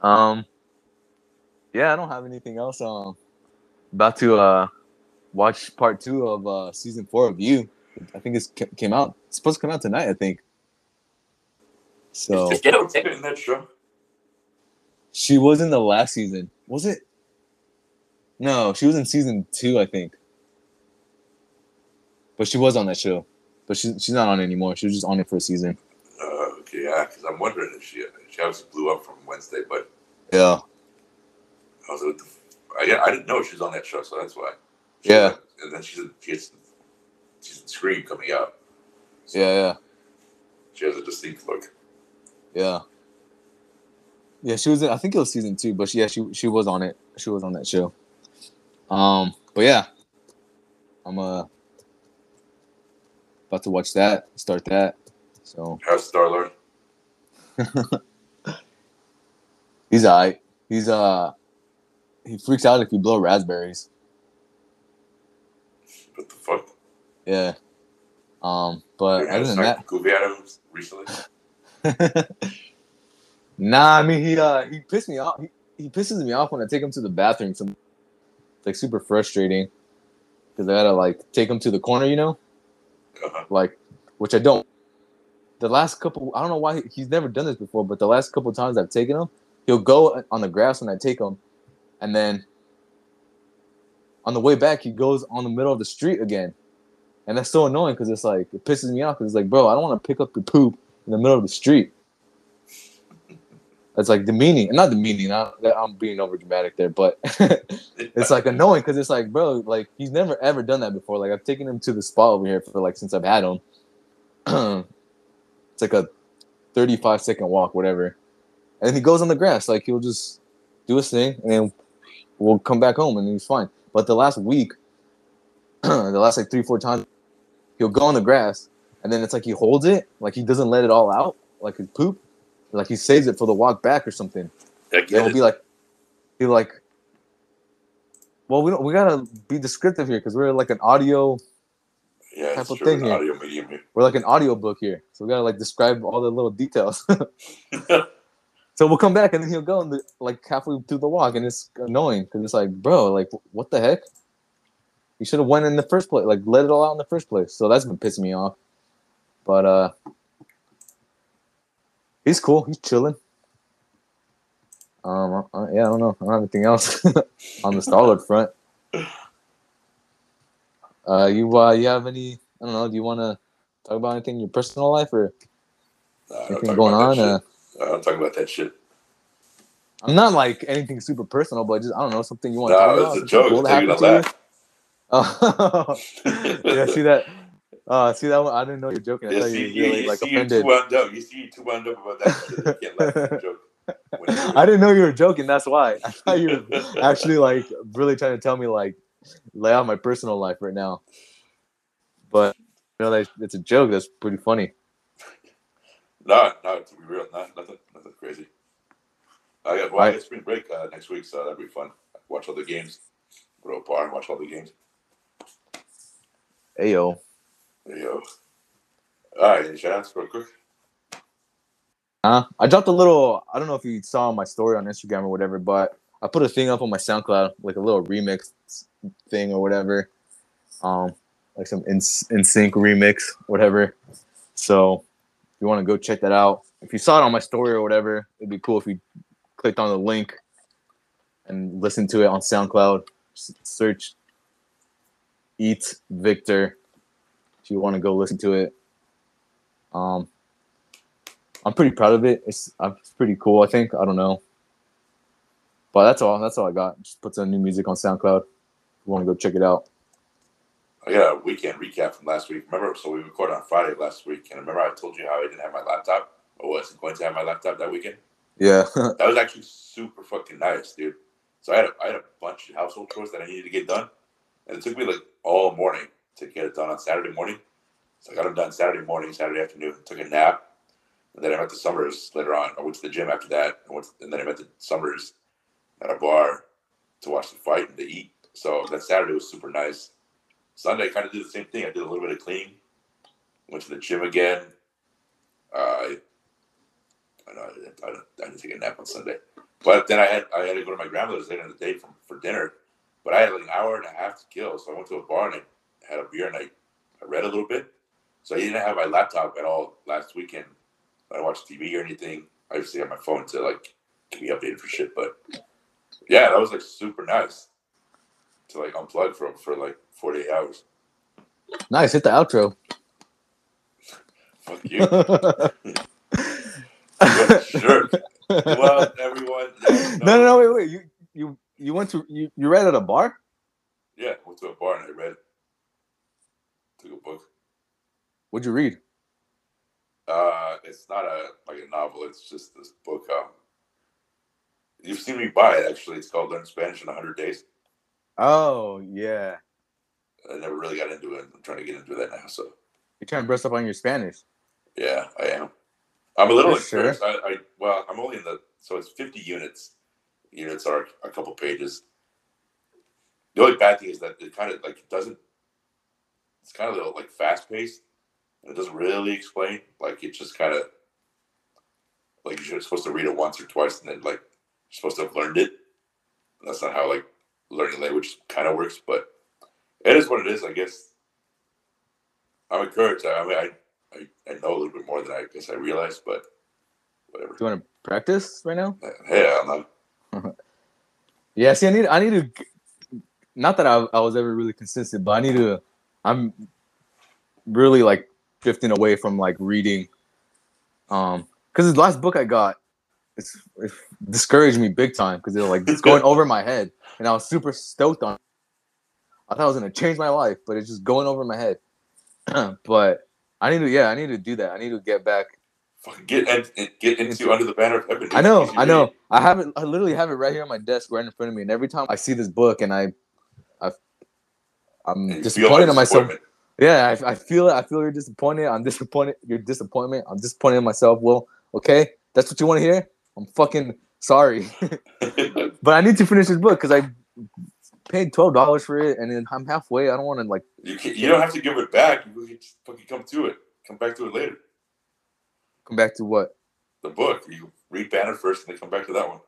[SPEAKER 1] Um, yeah, I don't have anything else. Um, about to uh watch part two of uh season four of You. I think it's came out. It's supposed to come out tonight. I think. So
[SPEAKER 2] Is Jenna Ortega in that show?
[SPEAKER 1] she was in the last season. Was it? No, she was in season two, I think. But she was on that show. But she's she's not on it anymore. She was just on it for a season.
[SPEAKER 2] Uh, okay, yeah, because I'm wondering if she she obviously blew up from Wednesday, but
[SPEAKER 1] Yeah.
[SPEAKER 2] I was like, what the I, I didn't know she was on that show, so that's why.
[SPEAKER 1] Yeah.
[SPEAKER 2] and then she's in, she's she's in Scream coming out. So
[SPEAKER 1] Yeah, yeah.
[SPEAKER 2] She has a distinct look.
[SPEAKER 1] Yeah. Yeah, she was in I think it was season two, but she, yeah, she she was on it. She was on that show. Um, but yeah. I'm uh about to watch that, start that. So
[SPEAKER 2] How's Star Lord? <laughs>
[SPEAKER 1] he's alright. He's uh he freaks out if you blow raspberries.
[SPEAKER 2] What the fuck?
[SPEAKER 1] Yeah. Um, but other than
[SPEAKER 2] psych goofy at him recently.
[SPEAKER 1] that, <laughs> nah. I mean, he uh he pissed me off. He, he pisses me off when I take him to the bathroom. Some it's like super frustrating because I gotta like take him to the corner, you know,
[SPEAKER 2] Uh-huh.
[SPEAKER 1] like which I don't. The last couple, I don't know why he- he's never done this before, but the last couple times I've taken him, he'll go on the grass when I take him, and then on the way back he goes on the middle of the street again, and that's so annoying because it's like it pisses me off because it's like, bro, I don't want to pick up your poop in the middle of the street. It's like demeaning, not demeaning. Not, I'm being over dramatic there, but <laughs> it's like annoying because it's like, bro, like he's never ever done that before. Like I've taken him to the spot over here for like since I've had him. <clears throat> it's like a 35 second walk, whatever. And then he goes on the grass, like he'll just do his thing, and then we'll come back home and he's fine. But the last week, <clears throat> the last like three four times, he'll go on the grass and then it's like he holds it, like he doesn't let it all out, like his poop, like he saves it for the walk back or something. It'll
[SPEAKER 2] it.
[SPEAKER 1] be like, he like. Well, we don't. We gotta be descriptive here because we're like an audio.
[SPEAKER 2] yeah,
[SPEAKER 1] type of
[SPEAKER 2] true.
[SPEAKER 1] thing here.
[SPEAKER 2] audio medium.
[SPEAKER 1] We're like an audio book here, so we gotta like describe all the little details. <laughs> <laughs> so we'll come back and then he'll go and the, like halfway through the walk, and it's annoying because it's like, bro, like what the heck? You should have went in the first place, like let it all out in the first place. So that's been pissing me off. But uh, he's cool. He's chilling. Um, uh, yeah, I don't know. I don't have anything else <laughs> on the Starlord <laughs> front. Uh, you uh, you have any? I don't know. Do you want to talk about anything in your personal life or
[SPEAKER 2] I
[SPEAKER 1] anything going on?
[SPEAKER 2] I don't talk about that shit.
[SPEAKER 1] I'm not like anything super personal, but just I don't know something you want to talk
[SPEAKER 2] it's
[SPEAKER 1] about.
[SPEAKER 2] a joke.
[SPEAKER 1] cool
[SPEAKER 2] It's a
[SPEAKER 1] happened to
[SPEAKER 2] laugh.
[SPEAKER 1] Oh, <laughs> yeah. See that? Uh, see that one? I didn't know you were joking. I
[SPEAKER 2] Yeah,
[SPEAKER 1] thought
[SPEAKER 2] see,
[SPEAKER 1] you were really
[SPEAKER 2] you
[SPEAKER 1] like
[SPEAKER 2] see you
[SPEAKER 1] offended.
[SPEAKER 2] too wound up. You see you too wound up about that shit. Can't laugh at joke. <laughs> When you do
[SPEAKER 1] I didn't know you were joking. That's why. I thought you were <laughs> actually like really trying to tell me like lay out my personal life right now. But you know that it's a joke. That's pretty funny.
[SPEAKER 2] No, no, to be real, not, nothing, nothing crazy. I got, well,
[SPEAKER 1] Right.
[SPEAKER 2] got spring break uh, next week, so that'd be fun. Watch all the games. Go to a bar and watch all the games.
[SPEAKER 1] Hey yo.
[SPEAKER 2] Hey yo. All right, any shout outs real quick?
[SPEAKER 1] Uh, I dropped a little. I don't know if you saw my story on Instagram or whatever, but I put a thing up on my SoundCloud, like a little remix thing or whatever, um, like some in sync remix, whatever. So you want to go check that out, if you saw it on my story or whatever, it'd be cool if you clicked on the link and listened to it on SoundCloud. Search Eat Victor if you want to go listen to it. Um, I'm pretty proud of it. It's, uh, it's pretty cool. I think. I don't know, but that's all. That's all I got. Just put some new music on SoundCloud. If you want to go check it out.
[SPEAKER 2] I got a weekend recap from last week. Remember, so we recorded on Friday last week, and remember I told you how I didn't have my laptop. I wasn't going to have my laptop that weekend.
[SPEAKER 1] Yeah. <laughs>
[SPEAKER 2] That was actually super fucking nice, dude. So I had a, I had a bunch of household chores that I needed to get done, and it took me like all morning to get it done on Saturday morning. So I got them done Saturday morning, Saturday afternoon. Took a nap, and then I went to Summers later on. I went to the gym after that, went and then I went to Summers at a bar to watch the fight and to eat. So that Saturday was super nice. Sunday, I kind of did the same thing. I did a little bit of cleaning. Went to the gym again. Uh, I, I, I, didn't, take a nap on Sunday, but then I had I had to go to my grandmother's later in the day for, for dinner. But I had like an hour and a half to kill, so I went to a bar and I had a beer and I, I read a little bit. So I didn't have my laptop at all last weekend. I didn't watch TV or anything. I just had my phone to like keep me updated for shit. But yeah, that was like super nice to like unplug for for like 48 hours.
[SPEAKER 1] nice. Hit the outro.
[SPEAKER 2] Fuck you. Jerk. Well, everyone. <laughs>
[SPEAKER 1] no, no, no. Wait, wait. You you you went to you you read at a bar?
[SPEAKER 2] Yeah, went to a bar and I read. Took a book.
[SPEAKER 1] What'd you read?
[SPEAKER 2] Uh, it's not a like a novel. It's just this book. Um, you've seen me buy it. Actually, it's called "Learn Spanish in 100 Days."
[SPEAKER 1] Oh yeah.
[SPEAKER 2] I never really got into it. I'm trying to get into that now. So
[SPEAKER 1] You're trying to brush up on your Spanish.
[SPEAKER 2] yeah, I am. I'm a little
[SPEAKER 1] sure.
[SPEAKER 2] I, I well, I'm only in the so it's 50 units. Units are a couple pages. The only bad thing is that it kind of like it doesn't. It's kind of little like fast paced. It doesn't really explain. Like it just kind of like you're supposed to read it once or twice, and then like you're supposed to have learned it. That's not how like learning language kind of works, but it is what it is, I guess. I'm encouraged. I mean, I, I, I know a little bit more than I guess I realized, but whatever.
[SPEAKER 1] Do you want to practice right now?
[SPEAKER 2] Hey, I'm not. <laughs>
[SPEAKER 1] Yeah. See, I need I need to. Not that I, I was ever really consistent, but I need to. I'm really like drifting away from like reading. Um, because the last book I got, it's it discouraged me big time because it like <laughs> it's going over my head, and I was super stoked on. It. I thought it was gonna change my life, but it's just going over my head. <clears throat> but I need to, yeah, I need to do that. I need to get back
[SPEAKER 2] Fucking get and, get into under the banner of heaven.
[SPEAKER 1] I know, I know.
[SPEAKER 2] read.
[SPEAKER 1] I have it. I literally have it right here on my desk, right in front of me. And every time I see this book, and I, I, I'm
[SPEAKER 2] And you feel
[SPEAKER 1] disappointed in myself. Yeah, I, I feel it. I feel you're disappointed. I'm disappointed. Your disappointment. I'm disappointed in myself. Well, okay, that's what you want to hear. I'm fucking sorry, <laughs> <laughs> but I need to finish this book because I paid twelve dollars for it, and then I'm halfway. I don't want to like.
[SPEAKER 2] you can, you don't have to give it back. You can fucking come to it. Come back to it later.
[SPEAKER 1] Come back to what?
[SPEAKER 2] The book. You read Banner first, and then come back to that one.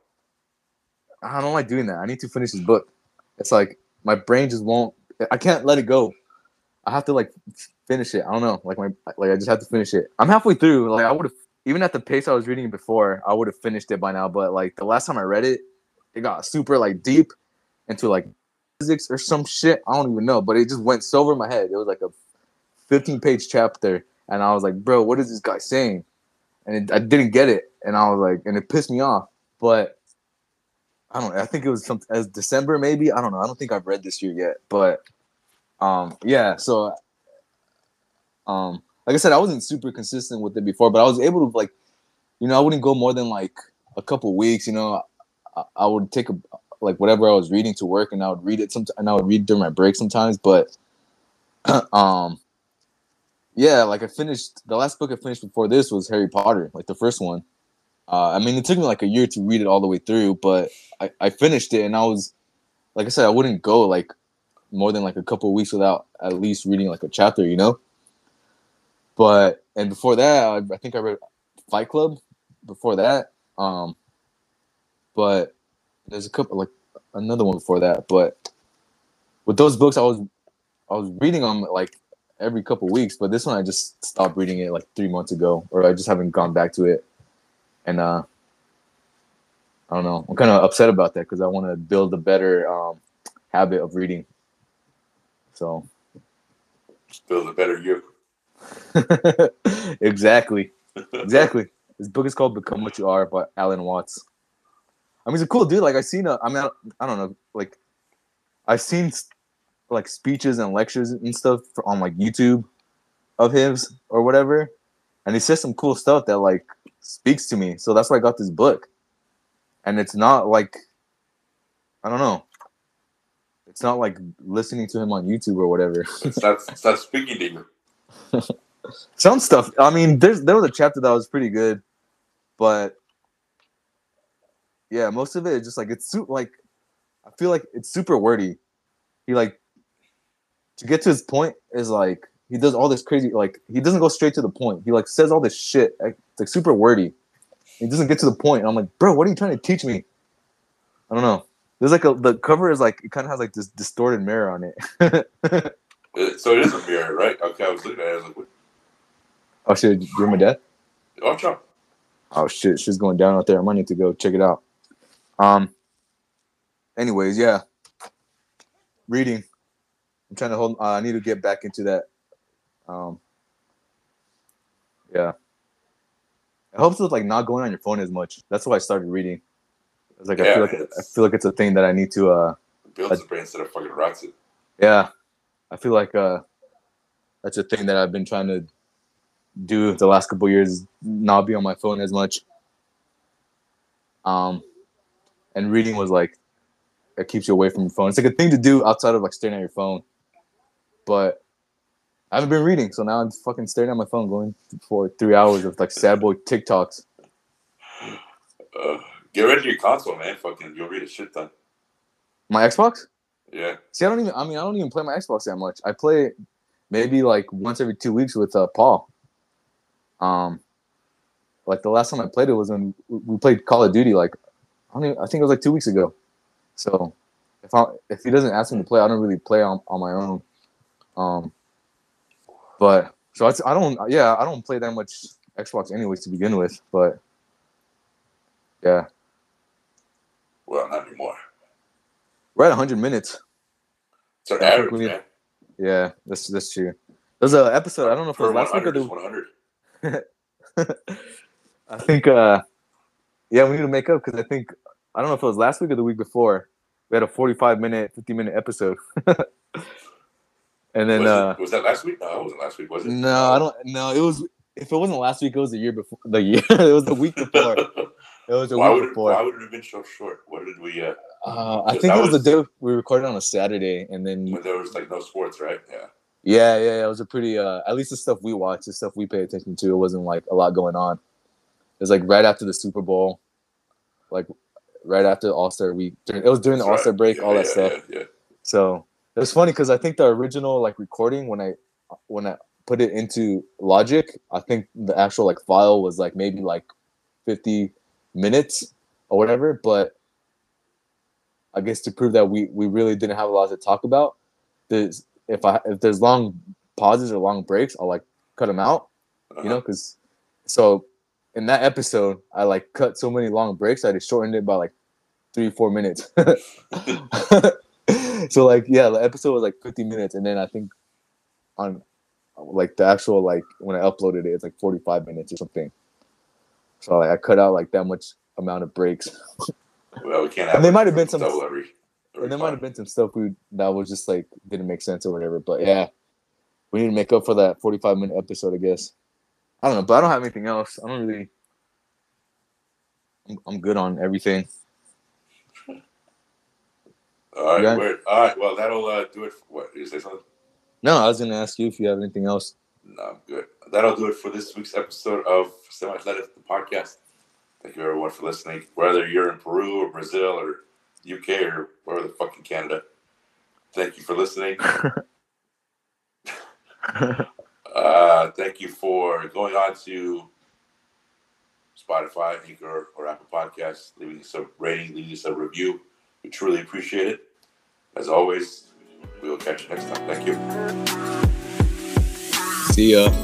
[SPEAKER 1] I don't like doing that. I need to finish this book. It's like my brain just won't. I can't let it go. I have to like finish it. I don't know. Like my like I just have to finish it. I'm halfway through. Like I would have even at the pace I was reading it before, I would have finished it by now. But like the last time I read it, it got super like deep into like physics or some shit. I don't even know. But it just went so over my head. It was like a 15 page chapter, and I was like, bro, what is this guy saying? And it, I didn't get it, and I was like, and it pissed me off. But I don't. I think it was some as December maybe. I don't know. I don't think I've read this year yet, but um yeah, so um like I said, I wasn't super consistent with it before, but I was able to like you know, I wouldn't go more than like a couple weeks, you know. I, I would take a like whatever I was reading to work and I would read it sometimes, and I would read during my break sometimes, but <clears throat> um yeah, like I finished the last book I finished before this was Harry Potter, like the first one. Uh, I mean, it took me like a year to read it all the way through, but I, I finished it and I was, like I said, I wouldn't go like more than like a couple weeks without at least reading like a chapter, you know. But and before that, I, I think I read Fight Club. Before that, um, but there's a couple like another one before that. But with those books, I was I was reading them like every couple weeks, but this one I just stopped reading it like three months ago, or I just haven't gone back to it and uh I don't know. I'm kind of upset about that because I want to build a better um, habit of reading. So
[SPEAKER 2] Just build a better you. <laughs>
[SPEAKER 1] exactly, <laughs> exactly. This book is called "Become What You Are" by Alan Watts. I mean, he's a cool dude. Like I've seen, a, I mean, I, I don't know, like I've seen like speeches and lectures and stuff on like YouTube of his or whatever, and he says some cool stuff that like speaks to me. So that's why I got this book. And it's not like I don't know. It's not like listening to him on YouTube or whatever.
[SPEAKER 2] It's not speaking to you. <laughs>
[SPEAKER 1] Some stuff. I mean, there's there was a chapter that was pretty good, but yeah, most of it is just like it's su- like I feel like it's super wordy. He like to get to his point is like he does all this crazy like he doesn't go straight to the point. He like says all this shit. Like, it's like super wordy. He doesn't get to the point. And I'm like, bro, what are you trying to teach me? I don't know. There's like a the cover is like it kind of has like this distorted mirror on it.
[SPEAKER 2] So it is a mirror, right? Okay, I was looking at it. I was like, what?
[SPEAKER 1] oh shit, you're my dad?
[SPEAKER 2] Watch out.
[SPEAKER 1] Oh shit, she's going down out there. I might need to go check it out. Um. Anyways, yeah. Reading. I'm trying to hold. Uh, I need to get back into that. Um. Yeah. It helps with like not going on your phone as much. That's why I started reading. It's like I feel like I feel like it's a thing that I need to. uh
[SPEAKER 2] It builds the brain instead of fucking rots it.
[SPEAKER 1] Yeah, I feel like uh that's a thing that I've been trying to do the last couple years. Not be on my phone as much. Um, and reading was like it keeps you away from your phone. It's like a thing to do outside of like staring at your phone. But I haven't been reading, so now I'm fucking staring at my phone, going for three hours of like sad boy TikToks.
[SPEAKER 2] Uh, <sighs> get rid of your console, man. Fucking, you'll read a shit ton.
[SPEAKER 1] My Xbox.
[SPEAKER 2] Yeah.
[SPEAKER 1] See, I don't even. I mean, I don't even play my Xbox that much. I play maybe like once every two weeks with uh, Paul. Um, like the last time I played it was when we played Call of Duty. Like, I don't even, I think it was like two weeks ago. So if I if he doesn't ask me to play, I don't really play on, on my own. Um, but so it's, I don't. Yeah, I don't play that much Xbox anyways to begin with. But yeah,
[SPEAKER 2] Well, not anymore.
[SPEAKER 1] we're at 100 minutes.
[SPEAKER 2] It's our
[SPEAKER 1] Yeah,
[SPEAKER 2] average,
[SPEAKER 1] we
[SPEAKER 2] man.
[SPEAKER 1] Yeah, that's that's true. There's a episode. I don't know if it was last week or
[SPEAKER 2] 100
[SPEAKER 1] the
[SPEAKER 2] 100. <laughs>
[SPEAKER 1] I think uh yeah, we need to make up because I think I don't know if it was last week or the week before. We had a 45 minute, 50 minute episode. <laughs> and then
[SPEAKER 2] was,
[SPEAKER 1] uh
[SPEAKER 2] it, was that last week? No, it wasn't last week, was it?
[SPEAKER 1] no, I don't no, it was if it wasn't last week, it was the year before. The year <laughs> it was the week before. <laughs> It was a
[SPEAKER 2] why
[SPEAKER 1] week
[SPEAKER 2] would
[SPEAKER 1] before.
[SPEAKER 2] why would it have been so short? What did we? Uh,
[SPEAKER 1] Uh, I think it was,
[SPEAKER 2] was-
[SPEAKER 1] the day we recorded on a Saturday, and then
[SPEAKER 2] when there was like no sports, right? Yeah.
[SPEAKER 1] yeah, yeah, yeah, it was a pretty. Uh, at least the stuff we watched, the stuff we pay attention to, it wasn't like a lot going on. It was like right after the Super Bowl, like right after All Star Week. During, it was during the All Star
[SPEAKER 2] right.
[SPEAKER 1] break,
[SPEAKER 2] Yeah,
[SPEAKER 1] all that
[SPEAKER 2] yeah,
[SPEAKER 1] stuff.
[SPEAKER 2] Yeah, yeah.
[SPEAKER 1] So it was funny because I think the original like recording when I when I put it into Logic, I think the actual like file was like maybe like fifty minutes or whatever. But I guess to prove that we we really didn't have a lot to talk about, there's if I if there's long pauses or long breaks, I'll like cut them out, you uh-huh. know, because so in that episode I like cut so many long breaks I just shortened it by like three four minutes. <laughs> so like yeah, the episode was like 50 minutes, and then I think on like the actual like when I uploaded it, it's like 45 minutes or something. So like I cut out like that much amount of breaks,
[SPEAKER 2] Well, we can't
[SPEAKER 1] And there might have been some-
[SPEAKER 2] every. every
[SPEAKER 1] and there might have been some stuff we that was just like didn't make sense or whatever. But yeah, we need to make up for that 45 minute episode, I guess. I don't know, but I don't have anything else. I don't really. I'm, I'm good on everything.
[SPEAKER 2] All right. All right, well, that'll uh, do it. For, what? You say something?
[SPEAKER 1] No, I was gonna ask you if you have anything else.
[SPEAKER 2] No, I'm good. That'll do it for this week's episode of Semi Athletic, the podcast. Thank you, everyone, for listening. Whether you're in Peru or Brazil or UK or wherever the fuck in Canada, thank you for listening. <laughs> Uh, thank you for going on to Spotify, Anchor, or Apple Podcasts, leaving us a rating, leaving us a review. We truly appreciate it. As always, we will catch you next time. Thank you.
[SPEAKER 1] See ya.